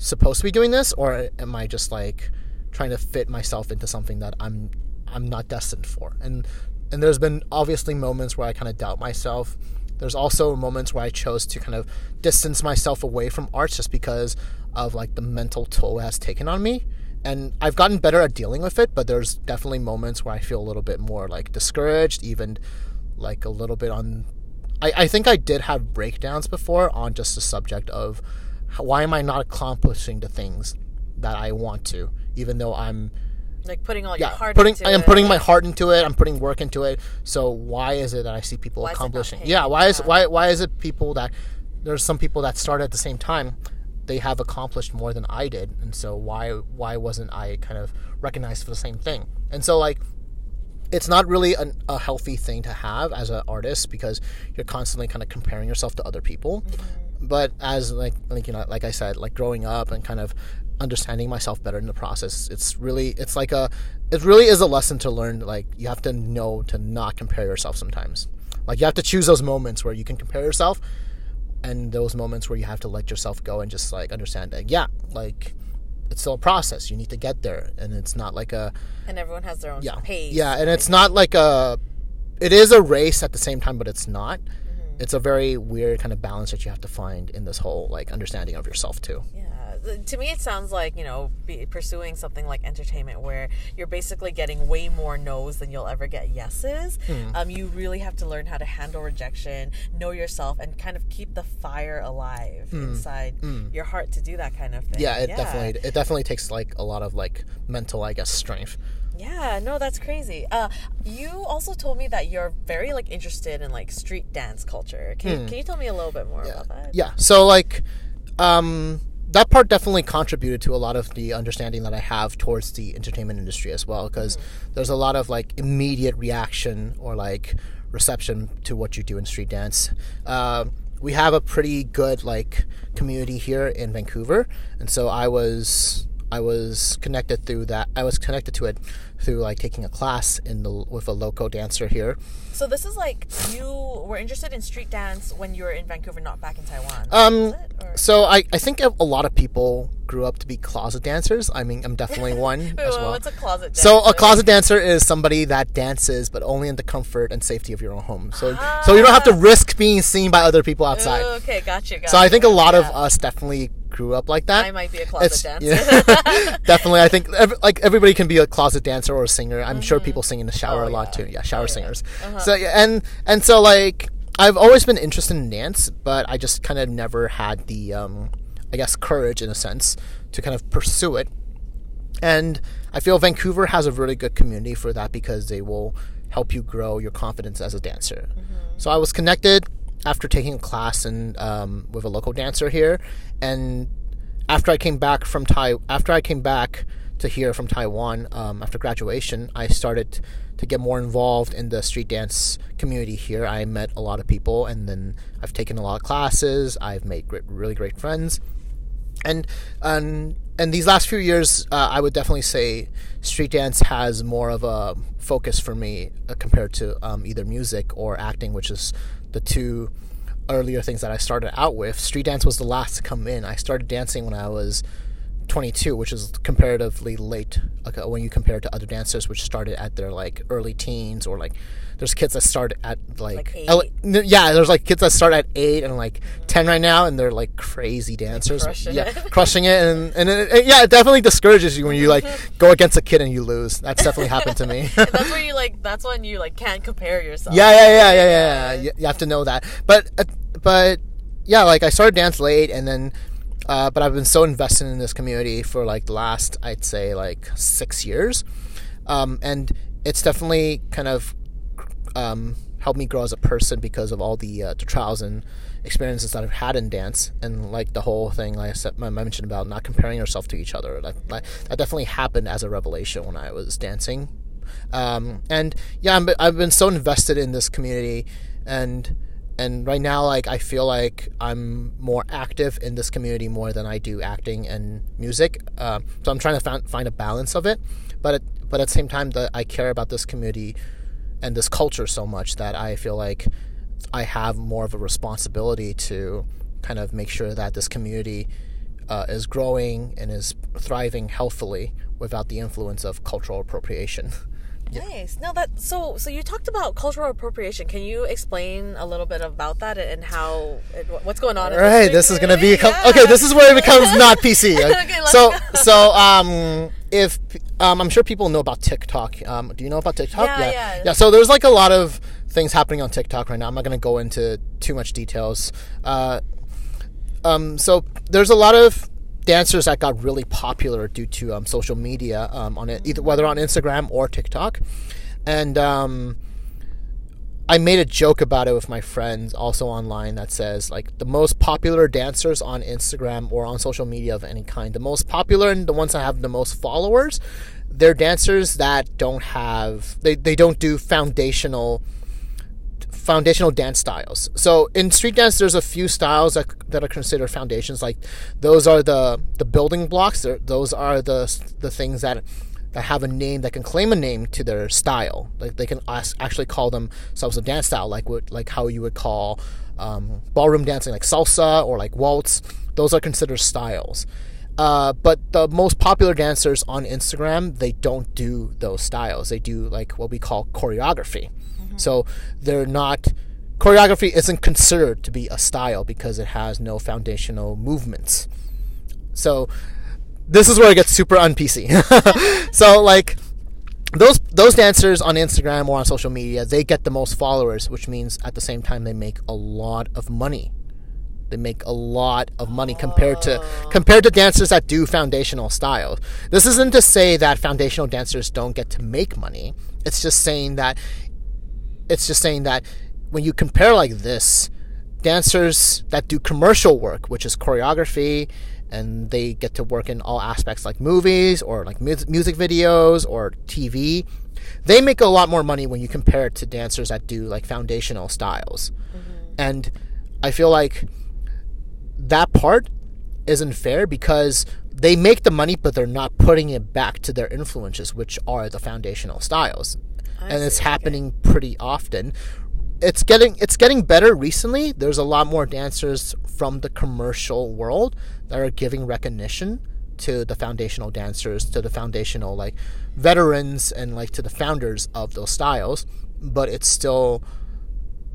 supposed to be doing this or am I just like trying to fit myself into something that I'm I'm not destined for? And and there's been obviously moments where I kind of doubt myself. There's also moments where I chose to kind of distance myself away from arts just because of like the mental toll it has taken on me. And I've gotten better at dealing with it but there's definitely moments where I feel a little bit more like discouraged even like a little bit on I, I think I did have breakdowns before on just the subject of why am I not accomplishing the things that I want to, even though I'm Like putting all your yeah heart putting into I am it. putting my heart into it. I'm putting work into it. So why is it that I see people Why is it not accomplishing? Yeah, why is why why is it people that there's some people that started at the same time they have accomplished more than I did, and so why why wasn't I kind of recognized for the same thing? And so like it's not really an, a healthy thing to have as an artist because you're constantly kind of comparing yourself to other people. Mm-hmm. But as like like you know like I said like growing up and kind of understanding myself better in the process, it's really it's like a it really is a lesson to learn. Like you have to know to not compare yourself sometimes. Like you have to choose those moments where you can compare yourself and those moments where you have to let yourself go and just like understand that yeah like it's still a process you need to get there and it's not like a and everyone has their own yeah pace. yeah and it's not like a it is a race at the same time but it's not it's a very weird kind of balance that you have to find in this whole like understanding of yourself too Yeah, to me it sounds like you know be pursuing something like entertainment where you're basically getting way more no's than you'll ever get yeses. Hmm. Um, you really have to learn how to handle rejection, know yourself, and kind of keep the fire alive inside your heart to do that kind of thing. Hmm. yeah it definitely it definitely takes like a lot of like mental i guess strength Yeah, no, that's crazy. Uh, you also told me that you're very like interested in like street dance culture. Can, you, can you tell me a little bit more about that? Yeah so like um that part definitely contributed to a lot of the understanding that i have towards the entertainment industry as well because there's a lot of like immediate reaction or like reception to what you do in street dance uh, we have a pretty good like community here in vancouver and so i was i was connected through that i was connected to it through like taking a class in the with a local dancer here So this is like you were interested in street dance when you were in Vancouver, not back in Taiwan. Um, it? So I, I think a a lot of people grew up to be closet dancers. I mean, I'm definitely <laughs> one Wait, as well. what's a closet dance? So a closet dancer is somebody that dances, but only in the comfort and safety of your own home. So so you don't have to risk being seen by other people outside. Ah. Okay, gotcha. gotcha so I think a lot of us definitely grew up like that. I might be a closet It's- dancer. yeah. <laughs> <laughs> definitely, I think ev like everybody can be a closet dancer or a singer. I'm sure people sing in the shower Oh, a lot yeah. too. Yeah, shower Oh, yeah. singers. So and and so like I've always been interested in dance, but I just kind of never had the um, I guess courage in a sense to kind of pursue it. And I feel Vancouver has a really good community for that because they will help you grow your confidence as a dancer. So I was connected after taking a class in, um, with a local dancer here, and after I came back from Tai, after I came back to here from Taiwan um, after graduation, I started to get more involved in the street dance community here. I met a lot of people, and then I've taken a lot of classes. I've made great, really great friends, and and and these last few years, uh, I would definitely say street dance has more of a focus for me uh, compared to um, either music or acting, which is the two earlier things that I started out with. Street dance was the last to come in. I started dancing when I was 22, which is comparatively late like, uh, when you compare it to other dancers, which started at their like early teens or like there's kids that start at like, Like ele- yeah, there's like kids that start at eight and like ten right now, and they're like crazy dancers, Crushing yeah, it. <laughs> crushing it, and and it, it- yeah, it definitely discourages you when you like <laughs> go against a kid and you lose. That's definitely happened to me. <laughs> that's where you like. That's when you like can't compare yourself. Yeah, yeah, yeah, yeah, yeah. yeah. You, you have to know that. But, uh, but yeah, like I started dance late, and then, uh, but I've been so invested in this community for like the last, I'd say, like six years, um, and it's definitely kind of um, helped me grow as a person because of all the uh, the trials and experiences that I've had in dance, and like the whole thing, like I said, I mentioned about not comparing yourself to each other. That, that that definitely happened as a revelation when I was dancing um, and yeah, I'm, I've been so invested in this community, and and right now, like I feel like I'm more active in this community more than I do acting and music. Um, so I'm trying to find, find a balance of it, but at, but at the same time, that I care about this community and this culture so much that I feel like I have more of a responsibility to kind of make sure that this community uh, is growing and is thriving healthily without the influence of cultural appropriation. <laughs> Nice. No, that so so you talked about cultural appropriation. Can you explain a little bit about that and how it, what's going on? All right, street this is gonna be a community? com- okay. This is where it becomes not PC. <laughs> Okay, let's so so um if um I'm sure people know about TikTok. Um, do you know about TikTok? Yeah, yeah. yeah. So there's like a lot of things happening on TikTok right now. I'm not gonna go into too much details. Uh, um, so there's a lot of dancers that got really popular due to um, social media um, on it, either whether on Instagram or TikTok, and um, I made a joke about it with my friends also online that says like the most popular dancers on Instagram or on social media of any kind, the most popular and the ones that have the most followers, they're dancers that don't have they, they don't do foundational foundational dance styles. So in street dance, there's a few styles that, that are considered foundations. Like those are the the building blocks. They're, those are the the things that that have a name that can claim a name to their style. Like they can actually call themselves a dance style, like what like how you would call um, ballroom dancing, like salsa or like waltz. Those are considered styles. Uh, but the most popular dancers on Instagram, they don't do those styles. They do like what we call choreography. So they're not choreography isn't considered to be a style because it has no foundational movements. So this is where it gets super un PC. <laughs> so like those those dancers on Instagram or on social media, they get the most followers, which means at the same time they make a lot of money. They make a lot of money compared to oh. compared to dancers that do foundational styles. This isn't to say that foundational dancers don't get to make money. It's just saying that it's just saying that when you compare like this, dancers that do commercial work, which is choreography, and they get to work in all aspects like movies or like mu- music videos or TV, they make a lot more money when you compare it to dancers that do like foundational styles. Mm-hmm. And I feel like that part isn't fair because they make the money, but they're not putting it back to their influences, which are the foundational styles. And it's happening pretty often. It's getting it's getting better recently. There's a lot more dancers from the commercial world that are giving recognition to the foundational dancers, to the foundational like veterans and like to the founders of those styles, but it's still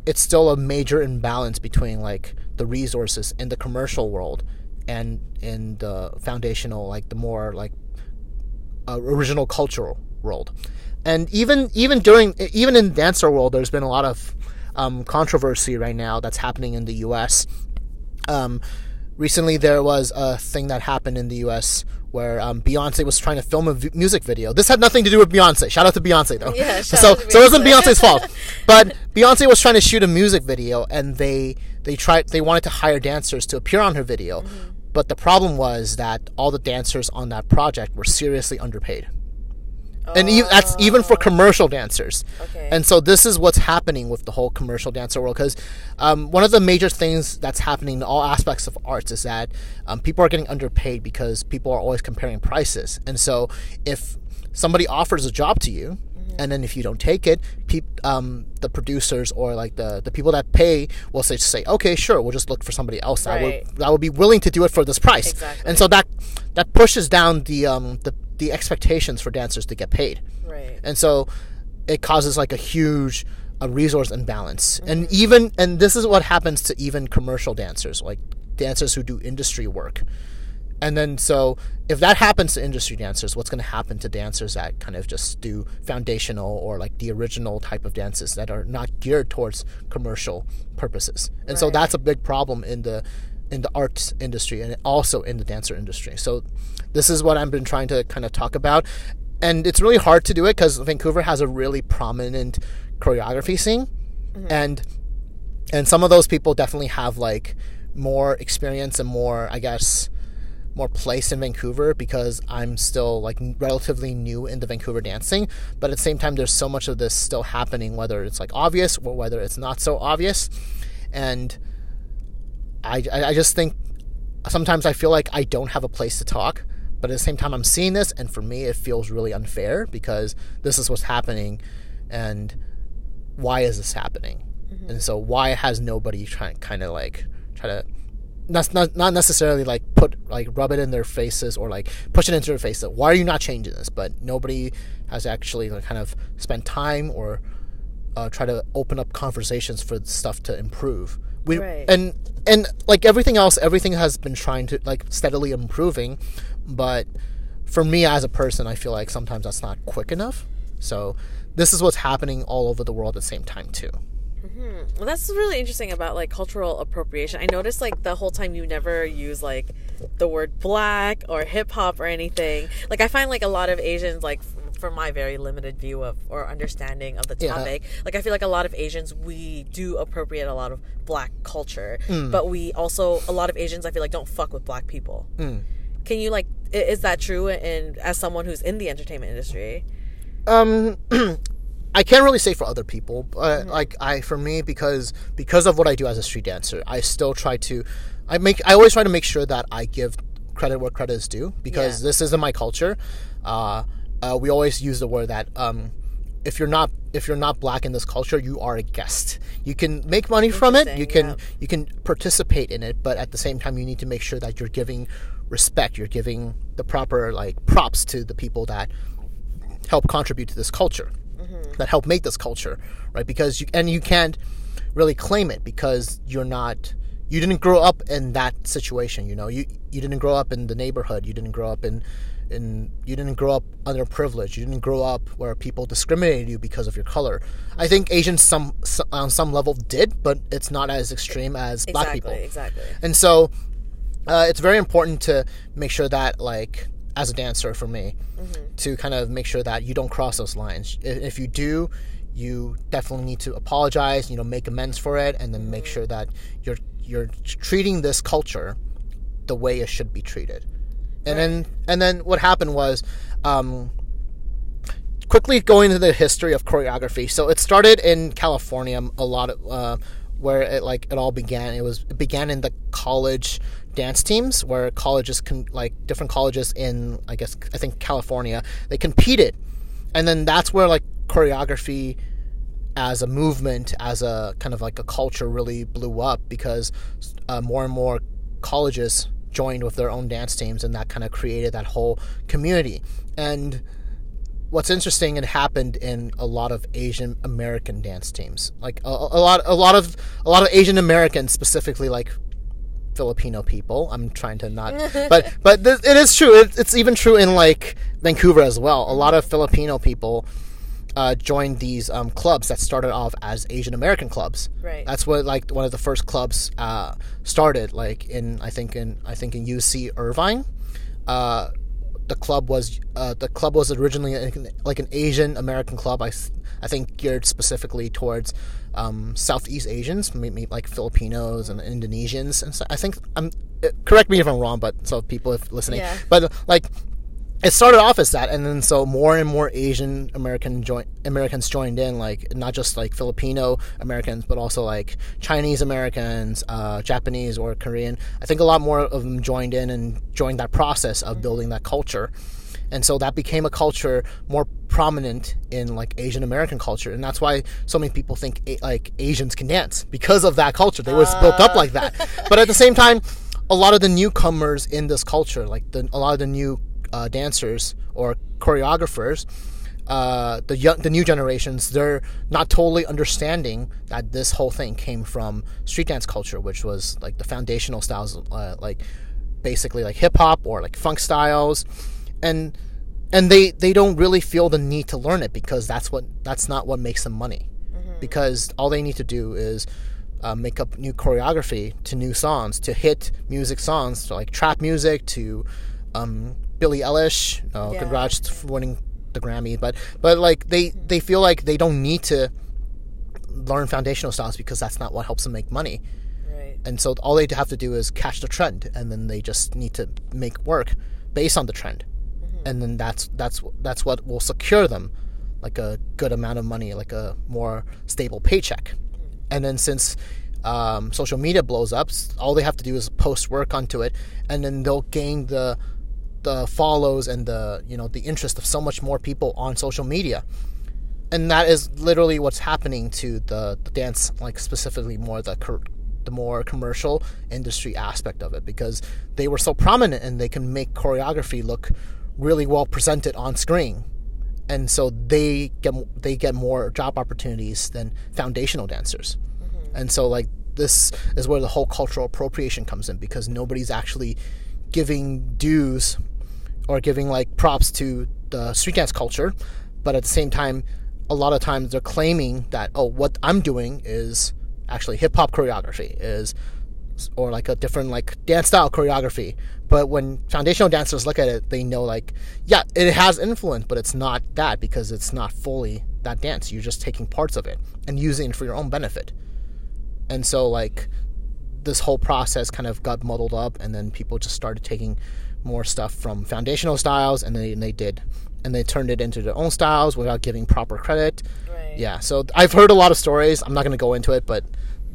it's still a major imbalance between like the resources in the commercial world and in the foundational like the more like uh, original cultural world and even even during even in dancer world there's been a lot of um, controversy right now that's happening in the us um, recently there was a thing that happened in the us where um, Beyonce was trying to film a v- music video. This had nothing to do with Beyonce. Shout out to Beyonce though. <laughs> Yeah, so to so it wasn't Beyonce's fault. <laughs> But Beyonce was trying to shoot a music video, and they they tried they wanted to hire dancers to appear on her video, But the problem was that all the dancers on that project were seriously underpaid. And e- that's even for commercial dancers. Okay. And so this is what's happening with the whole commercial dancer world. Because um, one of the major things that's happening in all aspects of arts is that um, people are getting underpaid because people are always comparing prices. And so if somebody offers a job to you, and then if you don't take it, peop- um, the producers or like the, the people that pay will say, say, okay, sure, we'll just look for somebody else that Right. would that would be willing to do it for this price. Exactly. And so that that pushes down the um, the the expectations for dancers to get paid Right. and so it causes like a huge a resource imbalance and even and this is what happens to even commercial dancers like dancers who do industry work and then so if that happens to industry dancers what's going to happen to dancers that kind of just do foundational or like the original type of dances that are not geared towards commercial purposes? And so that's a big problem in the in the arts industry and also in the dancer industry. So this is what i've been trying to kind of talk about. And it's really hard to do it because vancouver has a really prominent choreography scene. Mm-hmm. And and some of those people definitely have like more experience and more i guess more place in vancouver because i'm still like relatively new in the vancouver dancing but at the same time there's so much of this still happening whether it's like obvious or whether it's not so obvious. And i i, just think sometimes i feel like i don't have a place to talk but at the same time i'm seeing this and for me it feels really unfair because this is what's happening and why is this happening? Mm-hmm. And so why has nobody trying kind of like try to not, not not necessarily like put like rub it in their faces or like push it into their face that why are you not changing this? But nobody has actually like, kind of spent time or uh, try to open up conversations for stuff to improve. We Right. and and like everything else everything has been trying to like steadily improving. But for me as a person i feel like sometimes that's not quick enough. So this is what's happening all over the world at the same time too Well, that's really interesting about like cultural appropriation. I noticed like the whole time you never use like the word black or hip hop or anything. Like I find like a lot of Asians like from my very limited view of or understanding of the Yeah. topic, like I feel like a lot of Asians we do appropriate a lot of black culture, Hmm. but we also a lot of Asians I feel like don't fuck with black people. Hmm. Can you like is that true? And as someone who's in the entertainment industry, um <clears throat> I can't really say for other people, but like I for me because because of what I do as a street dancer, I still try to I make I always try to make sure that I give credit where credit is due because Yeah. this isn't my culture. Uh, uh, we always use the word that um, if you're not if you're not black in this culture, you are a guest. You can make money from it. You can yeah. you can participate in it, but at the same time, you need to make sure that you're giving respect. You're giving the proper like props to the people that help contribute to this culture that help make this culture right? Because you and you can't really claim it because you're not you didn't grow up in that situation you know? You you didn't grow up in the neighborhood. You didn't grow up in in you didn't grow up underprivileged. You didn't grow up where people discriminated you because of your color. I think asians some, some on some level did but it's not as extreme as black people. Exactly. and so uh, it's very important to make sure that like as a dancer for me to kind of make sure that you don't cross those lines. If you do you definitely need to apologize you know make amends for it and then make sure that you're you're treating this culture the way it should be treated. And then and then what happened was um, quickly going into the history of choreography. So it started in California, a lot of uh, where it like it all began. It was it began in the college dance teams, where colleges can like different colleges in I guess I think California they competed, and then that's where like choreography as a movement, as a kind of like a culture, really blew up because uh, more and more colleges joined with their own dance teams, and that kind of created that whole community. And what's interesting, it happened in a lot of Asian American dance teams, like a, a lot, a lot of a lot of Asian Americans, specifically like Filipino people. I'm trying to not, <laughs> but but th- it is true. It, it's even true in like Vancouver as well. A lot of Filipino people uh, joined these um, clubs that started off as Asian American clubs. Right. That's what like one of the first clubs uh, started. Like in I think in I think in UC Irvine. Uh, the club was uh, the club was originally like an Asian American club. I I think geared specifically towards um, Southeast Asians, maybe like Filipinos and Indonesians. And so I think um, uh, correct me if I'm wrong, but so people if listening, Yeah. but like it started off as that, and then so more and more Asian American join Americans joined in, like not just like Filipino Americans, but also like Chinese Americans, uh, Japanese or Korean. I think a lot more of them joined in and joined that process of building that culture, and so that became a culture more prominent in like Asian American culture, and that's why so many people think a- like Asians can dance because of that culture. They was built up like that, but at the same time, a lot of the newcomers in this culture, like the, a lot of the new uh, dancers or choreographers, uh, the young, the new generations, they're not totally understanding that this whole thing came from street dance culture, which was like the foundational styles, uh, like basically like hip hop or like funk styles, and and they they don't really feel the need to learn it because that's what that's not what makes them money, because all they need to do is uh, make up new choreography to new songs, to hit music songs, so like trap music, to um, Billie Eilish. Uh, Yeah. Congrats for winning the Grammy, but but like they they feel like they don't need to learn foundational styles because that's not what helps them make money. Right. And so all they have to do is catch the trend, and then they just need to make work based on the trend, and then that's that's that's what will secure them like a good amount of money, like a more stable paycheck. And then since um, social media blows up, all they have to do is post work onto it, and then they'll gain the the follows and the you know the interest of so much more people on social media and that is literally what's happening to the, the dance like specifically more the the more commercial industry aspect of it because they were so prominent and they can make choreography look really well presented on screen. And so they get they get more job opportunities than foundational dancers. Mm-hmm. And so like this is where the whole cultural appropriation comes in because nobody's actually giving dues or giving like props to the street dance culture, but at the same time, a lot of times they're claiming that oh, what I'm doing is actually hip hop choreography is or like a different like dance style choreography. But when foundational dancers look at it, they know like yeah, it has influence, but it's not that because it's not fully that dance. You're just taking parts of it and using it for your own benefit. And so like this whole process kind of got muddled up and then people just started taking more stuff from foundational styles and they, and they did and they turned it into their own styles without giving proper credit Right. yeah so i've heard a lot of stories i'm not going to go into it but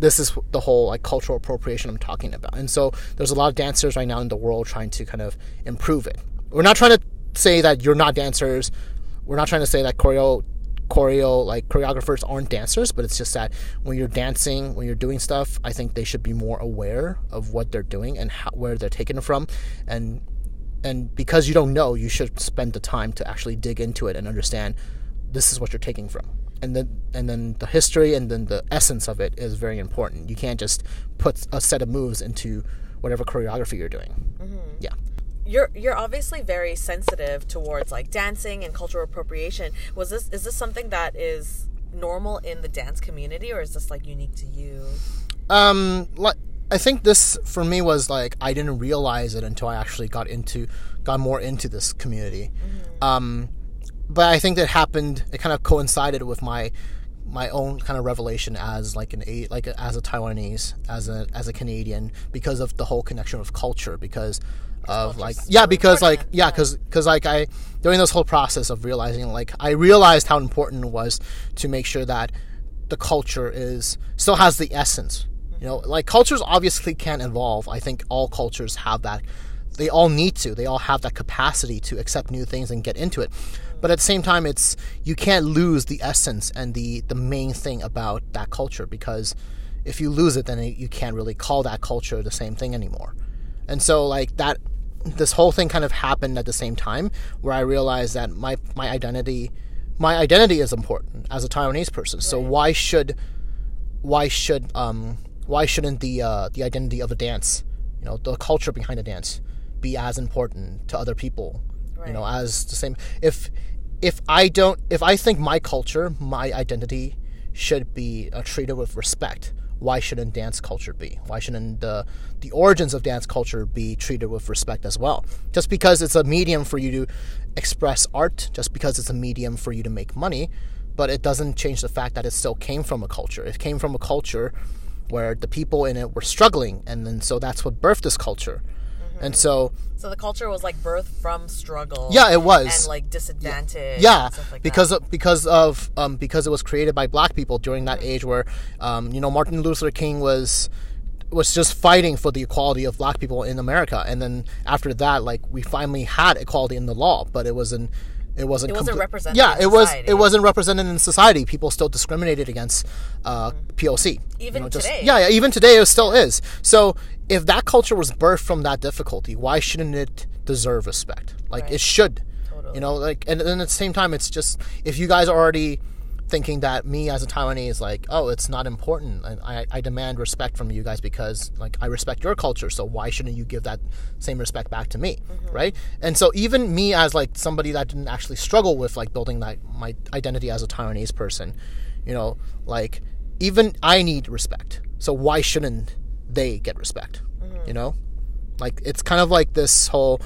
this is the whole like cultural appropriation i'm talking about. And so there's a lot of dancers right now in the world trying to kind of improve it. We're not trying to say that you're not dancers. We're not trying to say that choreo choreo like choreographers aren't dancers but it's just that when you're dancing when you're doing stuff i think they should be more aware of what they're doing and how, where they're taking it from. And and because you don't know you should spend the time to actually dig into it and understand this is what you're taking from and then and then the history and then the essence of it is very important. You can't just put a set of moves into whatever choreography you're doing. Yeah. You're you're obviously very sensitive towards like dancing and cultural appropriation. Was this is this something that is normal in the dance community or is this like unique to you? um like i think this for me was like i didn't realize it until i actually got into got more into this community. Um but i think that happened it kind of coincided with my my own kind of revelation as like an a like a, as a taiwanese as a as a canadian because of the whole connection of culture because of like yeah because like yeah yeah. because because like i during this whole process of realizing like i realized how important it was to make sure that the culture is still has the essence you know? Like cultures obviously can't evolve. I think all cultures have that. They all need to. They all have that capacity to accept new things and get into it but at the same time it's you can't lose the essence and the the main thing about that culture because if you lose it then you can't really call that culture the same thing anymore. And so like that this whole thing kind of happened at the same time where i realized that my my identity my identity is important as a taiwanese person. So why should why should um why shouldn't the uh the identity of a dance you know the culture behind a dance be as important to other people you know as the same. If if i don't if i think my culture my identity should be uh, treated with respect why shouldn't dance culture be? Why shouldn't the the origins of dance culture be treated with respect as well? Just because it's a medium for you to express art just because it's a medium for you to make money but it doesn't change the fact that it still came from a culture. It came from a culture where the people in it were struggling, and then so that's what birthed this culture. And so So the culture was like birth from struggle. Yeah, it was. And like disadvantage. yeah and stuff like because that. of, because of um, because it was created by black people during that age where um, you know Martin Luther King was was just fighting for the equality of black people in America and then after that like we finally had equality in the law but it wasn't it wasn't It wasn't comple- represented yeah in it was it wasn't represented in society people still discriminated against uh, POC Even just- today. yeah yeah even today it still is so if that culture was birthed from that difficulty why shouldn't it deserve respect? Like Right. it should Totally. you know like and then at the same time it's just if you guys are already thinking that me as a taiwanese like oh it's not important and I, I demand respect from you guys because like i respect your culture so why shouldn't you give that same respect back to me? Mm-hmm. Right? And so even me as like somebody that didn't actually struggle with like building that my identity as a taiwanese person you know like even i need respect. So why shouldn't they get respect mm-hmm. you know? Like it's kind of like this whole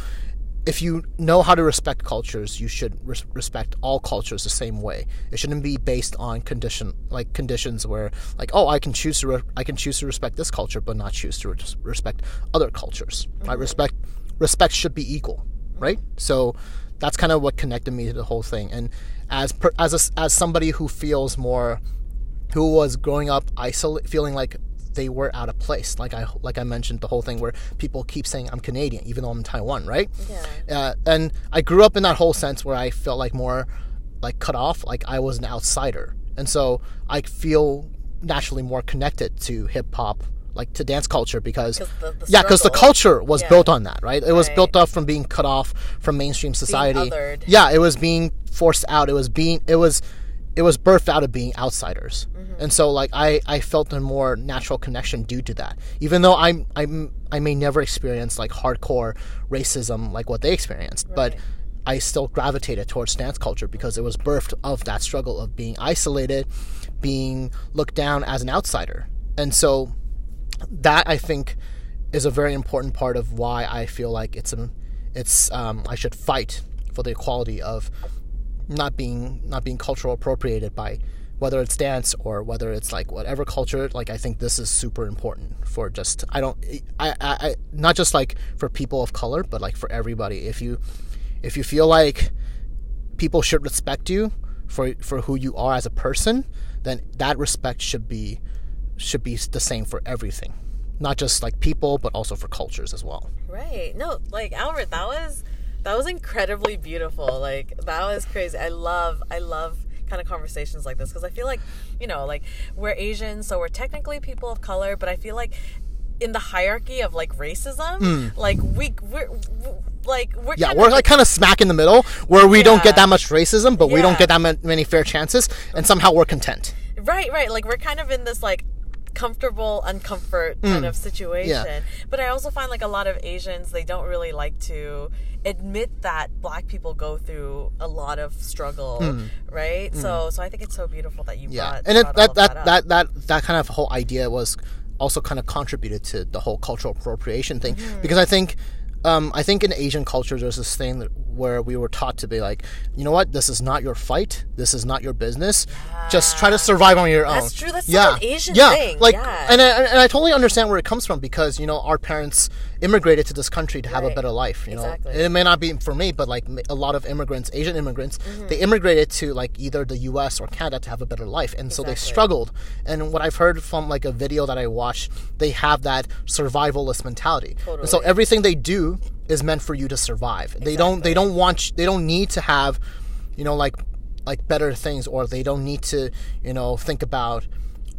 if you know how to respect cultures you should res- respect all cultures the same way. It shouldn't be based on condition like conditions where like oh i can choose to re- i can choose to respect this culture but not choose to res- respect other cultures right? Mm-hmm. Respect respect should be equal mm-hmm. right? So that's kind of what connected me to the whole thing. And as per, as a, as somebody who feels more who was growing up isolate, feeling like they were out of place. Like I like I mentioned the whole thing where people keep saying I'm Canadian even though I'm in Taiwan, right? Yeah. Uh, and I grew up in that whole sense where I felt like more like cut off, like I was an outsider, and so I feel naturally more connected to hip hop. Like to dance culture because the- the yeah, because the culture was Yeah. built on that, right? It was built up from being cut off from mainstream society. Yeah, it was being forced out. It was being it was it was birthed out of being outsiders. Mm-hmm. And so like I, I felt a more natural connection due to that. Even though I'm I'm I may never experience like hardcore racism like what they experienced, but I still gravitated towards dance culture because it was birthed of that struggle of being isolated, being looked down as an outsider. And so that I think is a very important part of why I feel like it's a, it's um, I should fight for the equality of not being not being cultural appropriated by whether it's dance or whether it's like whatever culture like I think this is super important for just I don't I, I, I not just like for people of color but like for everybody. If you if you feel like people should respect you for for who you are as a person then that respect should be should be the same for everything. Not just like people but also for cultures as well. Right. No, like Albert, that was that was incredibly beautiful. Like that was crazy. I love I love kind of conversations like this because I feel like, you know, like we're Asian, so we're technically people of color, but I feel like in the hierarchy of like racism, hmm. like we we're, we're like we're yeah kind we're like kind of smack in the middle where we don't get that much racism but we don't get that many fair chances and somehow we're content Right, right. Like we're kind of in this like comfortable uncomfort kind mm. of situation. But I also find like a lot of Asians they don't really like to admit that black people go through a lot of struggle, mm. right? So mm. so I think it's so beautiful that you yeah. brought and it, brought all that that, that that that kind of whole idea was also kind of contributed to the whole cultural appropriation thing. Mm-hmm. because i think um, I think in Asian culture, there's this thing that, where we were taught to be like, you know what, this is not your fight, this is not your business. Just try to survive on your own. That's true, that's such yeah, an Asian yeah. thing, Like, yeah. and I, and I totally understand where it comes from because you know our parents immigrated to this country to have a better life. You know, Exactly. it may not be for me, but like a lot of immigrants, Asian immigrants, Mm-hmm. they immigrated to like either the U.S. or Canada to have a better life, and so they struggled. And what I've heard from like a video that I watched, they have that survivalist mentality, and so everything they do is meant for you to survive. They don't they don't want they don't need to have, you know, like like better things, or they don't need to you know think about.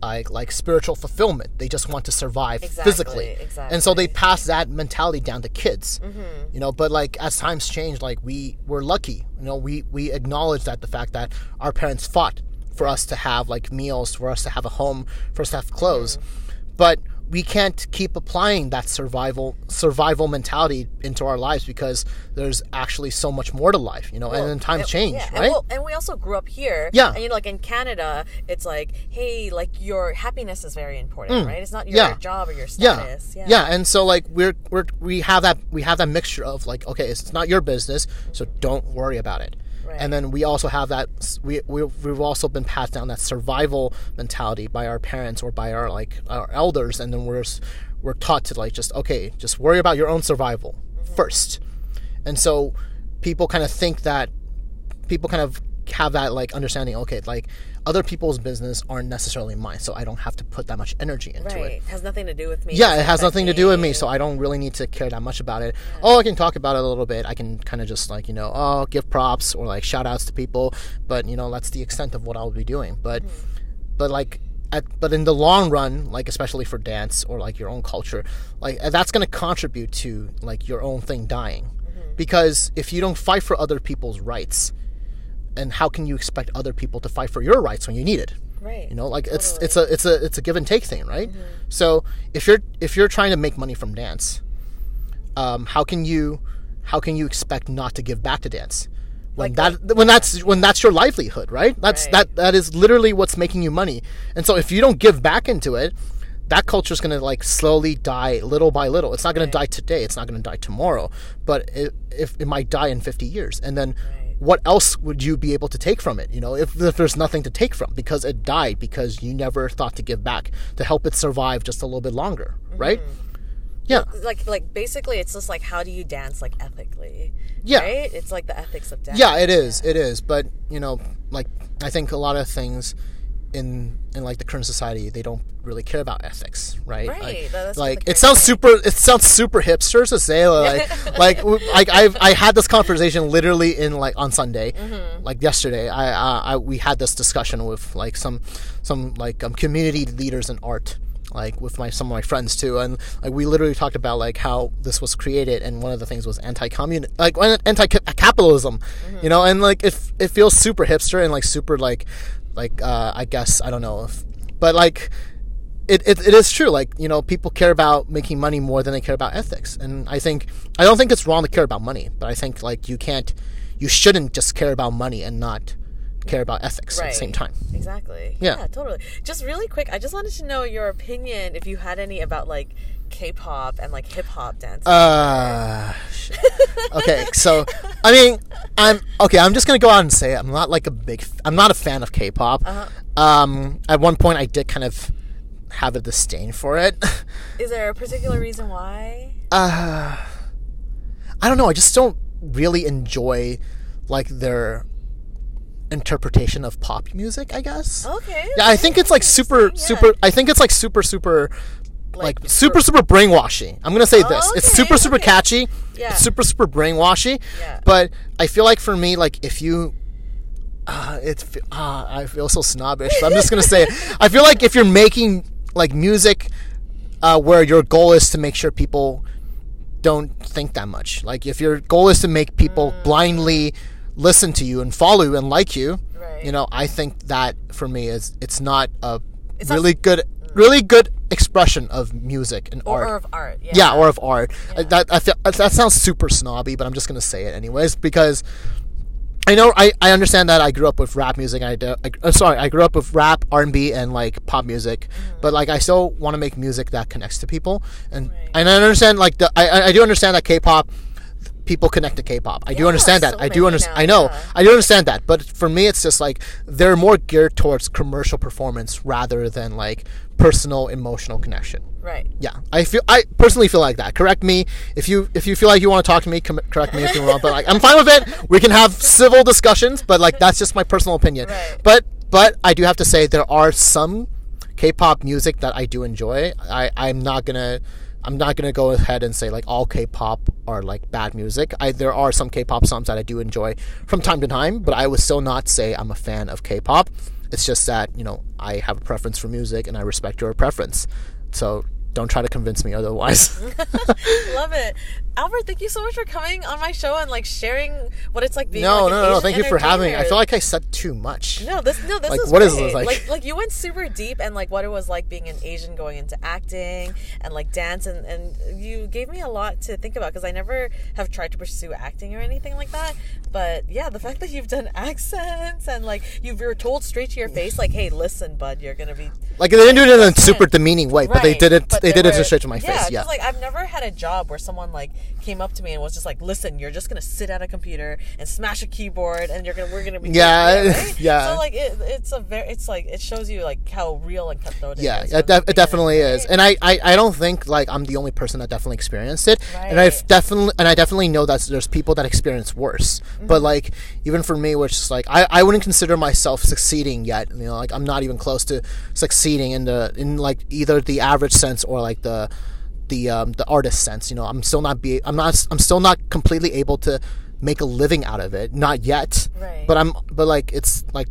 Like, like spiritual fulfillment, they just want to survive Exactly, physically, and so they pass that mentality down to kids mm-hmm. you know but like as times change like we we're lucky you know we we acknowledge that the fact that our parents fought for us to have like meals for us to have a home for us to have clothes. Mm-hmm. But we can't keep applying that survival survival mentality into our lives because there's actually so much more to life you know and then times And- change yeah, right And, well, and we also grew up here. Yeah. And you know, like in Canada, it's like, hey, like your happiness is very important, right? It's not your Mm. Yeah. job or your yeah. status. Yeah. yeah and so like we're we're we have that we have that mixture of like okay it's not your business so don't worry about it Right. and then we also have that we, we we've also been passed down that survival mentality by our parents or by our like our elders and then we're we're taught to like just okay just worry about your own survival mm-hmm. first and so people kind of think that people kind of have that like understanding okay like other people's business aren't necessarily mine so i don't have to put that much energy into Right. it Has nothing to do with me. yeah, it has nothing to do with me, so I don't really need to care that much about it. Oh, I can talk about it a little bit. I can kind of just like, you know, oh, give props or like shout outs to people, but you know, that's the extent of what I'll be doing. But mm-hmm. but like at, but in the long run, like especially for dance or like your own culture, like uh, that's going to contribute to like your own thing dying. Mm-hmm. Because if you don't fight for other people's rights, and how can you expect other people to fight for your rights when you need it? Right. You know, like it's it's a it's a it's a give and take thing, right? So if you're if you're trying to make money from dance, um, how can you how can you expect not to give back to dance when Like that when that's when that's your livelihood, right? That's Right. that that is literally what's making you money. And so if you don't give back into it, that culture is going to like slowly die little by little. It's not going to die today. It's not going to die tomorrow, but it, if it might die in 50 years. And then Right. What else would you be able to take from it? You know, if, if there's nothing to take from because it died because you never thought to give back to help it survive just a little bit longer, mm-hmm. right? Yeah. like like basically it's just like how do you dance like ethically Yeah. right it's like the ethics of dance Yeah, it is. It is. But you know, like I think a lot of things in in like the current society, they don't really care about ethics, right? Right, Like, like it sounds thing. super. It sounds super hipster to say like <laughs> like like I've I had this conversation literally in like on Sunday, Mm-hmm. like yesterday. I, uh, I we had this discussion with like some some like um, community leaders in art like with my some of my friends too and like we literally talked about like how this was created and one of the things was anti-commun like anti-capitalism you know and like it, it feels super hipster and like super like like uh i guess i don't know if but like it, it, it is true. Like you know people care about making money more than they care about ethics. And i think i don't think it's wrong to care about money but i think like you can't you shouldn't just care about money and not care about ethics at the same Right. time. Exactly. Yeah. totally. Just really quick i just wanted to know your opinion if you had any about like k-pop and like hip-hop dance Uh, okay. So, I mean, I'm okay. I'm just gonna go out and say it. I'm not like a big. f- I'm not a fan of K-pop. Um, at one point, I did kind of have a disdain for it. <laughs> is there a particular reason why Uh, I don't know. I just don't really enjoy like their interpretation of pop music. I guess. okay Yeah, I think it's like super, yeah. super. I think it's like super, super, like, Like, super, super brainwashy. I'm gonna say this. It's super, super okay. catchy. <laughs> Yeah. It's super, super brainwashy. Yeah. But I feel like for me, like if you, uh, it's uh, I feel so snobbish. But I'm just gonna say it. <laughs> I feel like if you're making like music, uh, where your goal is to make sure people don't think that much. Like if your goal is to make people Mm. blindly listen to you and follow you and like you, Right. you know, I think that for me is it's not a It's not- really good, really good expression of music and or, art. or of art yeah, yeah, or of art. Uh, That I feel, that sounds super snobby, but I'm just gonna say it anyways because I know I, I understand that I grew up with rap music. I, do- I uh, sorry I grew up with rap, R and B, and like pop music, Mm-hmm. but like I still want to make music that connects to people, and and I understand like the I- I do understand that K-pop people connect to K-pop. I do understand that. so I do understand. I know. yeah. I do understand that. But for me, it's just like they're more geared towards commercial performance rather than like personal emotional connection. right Yeah, I feel I personally feel like that. Correct me if you if you feel like you want to talk to me. Com- correct me if you're wrong, but like I'm fine with it. We can have civil discussions, but like that's just my personal opinion. Right. But but I do have to say there are some K-pop music that I do enjoy. I I'm not gonna. I'm not gonna go ahead and say like all K-pop are like bad music. I there are some K-pop songs that I do enjoy from time to time, but I would still not say I'm a fan of K-pop. It's just that you know I have a preference for music and I respect your preference. So don't try to convince me otherwise. <laughs> love it albert thank you so much for coming on my show and like sharing what it's like being no, like, no, an no, no. Thank you for having me. I feel like I said too much. No, this no, this Like, is what is great. this, like- like like you went super deep and like what it was like being an Asian going into acting and like dance and and you gave me a lot to think about because I never have tried to pursue acting or anything like that. But yeah, the fact that you've done <laughs> accents and like you were told straight to your face like, "Hey, listen, bud, you're gonna be." Like they didn't do it in a super demeaning way, but they did it. but they there did it straight to my yeah, face. Yeah. like I've never had a job where someone like came up to me and was just like, "Listen, you're just gonna sit at a computer and smash a keyboard, and you're gonna we're gonna be Yeah, right? <laughs> yeah. So like it, it's a very it's like it shows you like how real and cutthroat it yeah, is it, def- it definitely is, and I, I, I don't think like I'm the only person that definitely experienced it, and I've definitely and I definitely know that there's people that experience worse. Mm-hmm. But like even for me, which is like I, I wouldn't consider myself succeeding yet. You know, like I'm not even close to succeeding in the in like either the average sense or like the the um, the artist sense. You know, I'm still not be I'm not I'm still not completely able to make a living out of it. Not yet. Right. But I'm but like it's like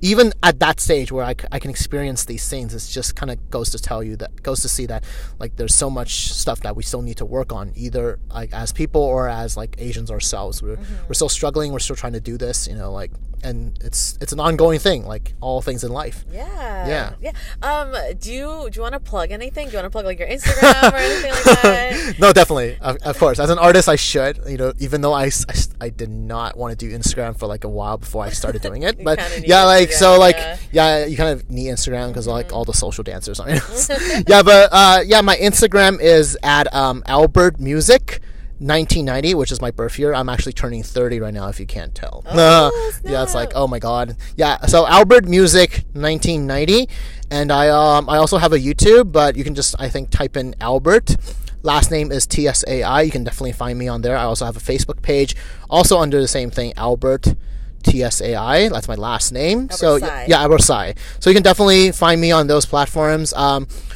even at that stage where I, I can experience these things, it's just kind of goes to tell you that goes to see that like there's so much stuff that we still need to work on, either like as people or as like Asians ourselves. We're we're still struggling. We're still trying to do this, you know, like and it's it's an ongoing thing, like all things in life. Yeah. Yeah. Yeah. Um, do you do you want to plug anything? Do you want to plug like your Instagram or anything like that? <laughs> no, definitely, of, of course. As an artist, I should, you know, even though I I did not want to do Instagram for like a while before I started doing it, <laughs> but yeah, like so, like yeah. yeah, you kind of need Instagram because like all the social dancers on it. <laughs> yeah, but uh, yeah, my Instagram is at um, Albert Music. 1990, which is my birth year. I'm actually turning 30 right now, if you can't tell. Oh, <laughs> yeah, it's like, oh my god. Yeah, so Albert Music 1990, and I um I also have a YouTube, but you can just I think type in Albert. Last name is TSAI. You can definitely find me on there. I also have a Facebook page, also under the same thing, Albert TSAI. That's my last name. so Sai. yeah, Albert Sai. So you can definitely find me on those platforms. Um, uh,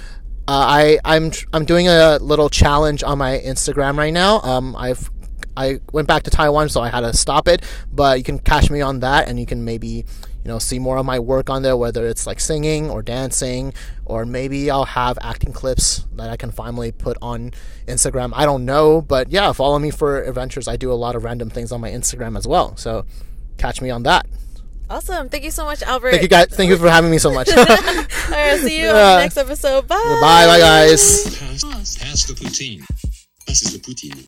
I I'm I'm doing a little challenge on my Instagram right now. Um, I've I went back to Taiwan, so I had to stop it. But you can catch me on that, and you can maybe you know see more of my work on there, whether it's like singing or dancing, or maybe I'll have acting clips that I can finally put on Instagram. I don't know, but yeah, follow me for adventures. I do a lot of random things on my Instagram as well, so catch me on that. Awesome. Thank you so much, Albert. Thank you guys. Thank you for having me so much. <laughs> All right, <laughs> see you on the next episode. Bye. bye, bye guys. Pass, pass the poutine. Pass is the poutine.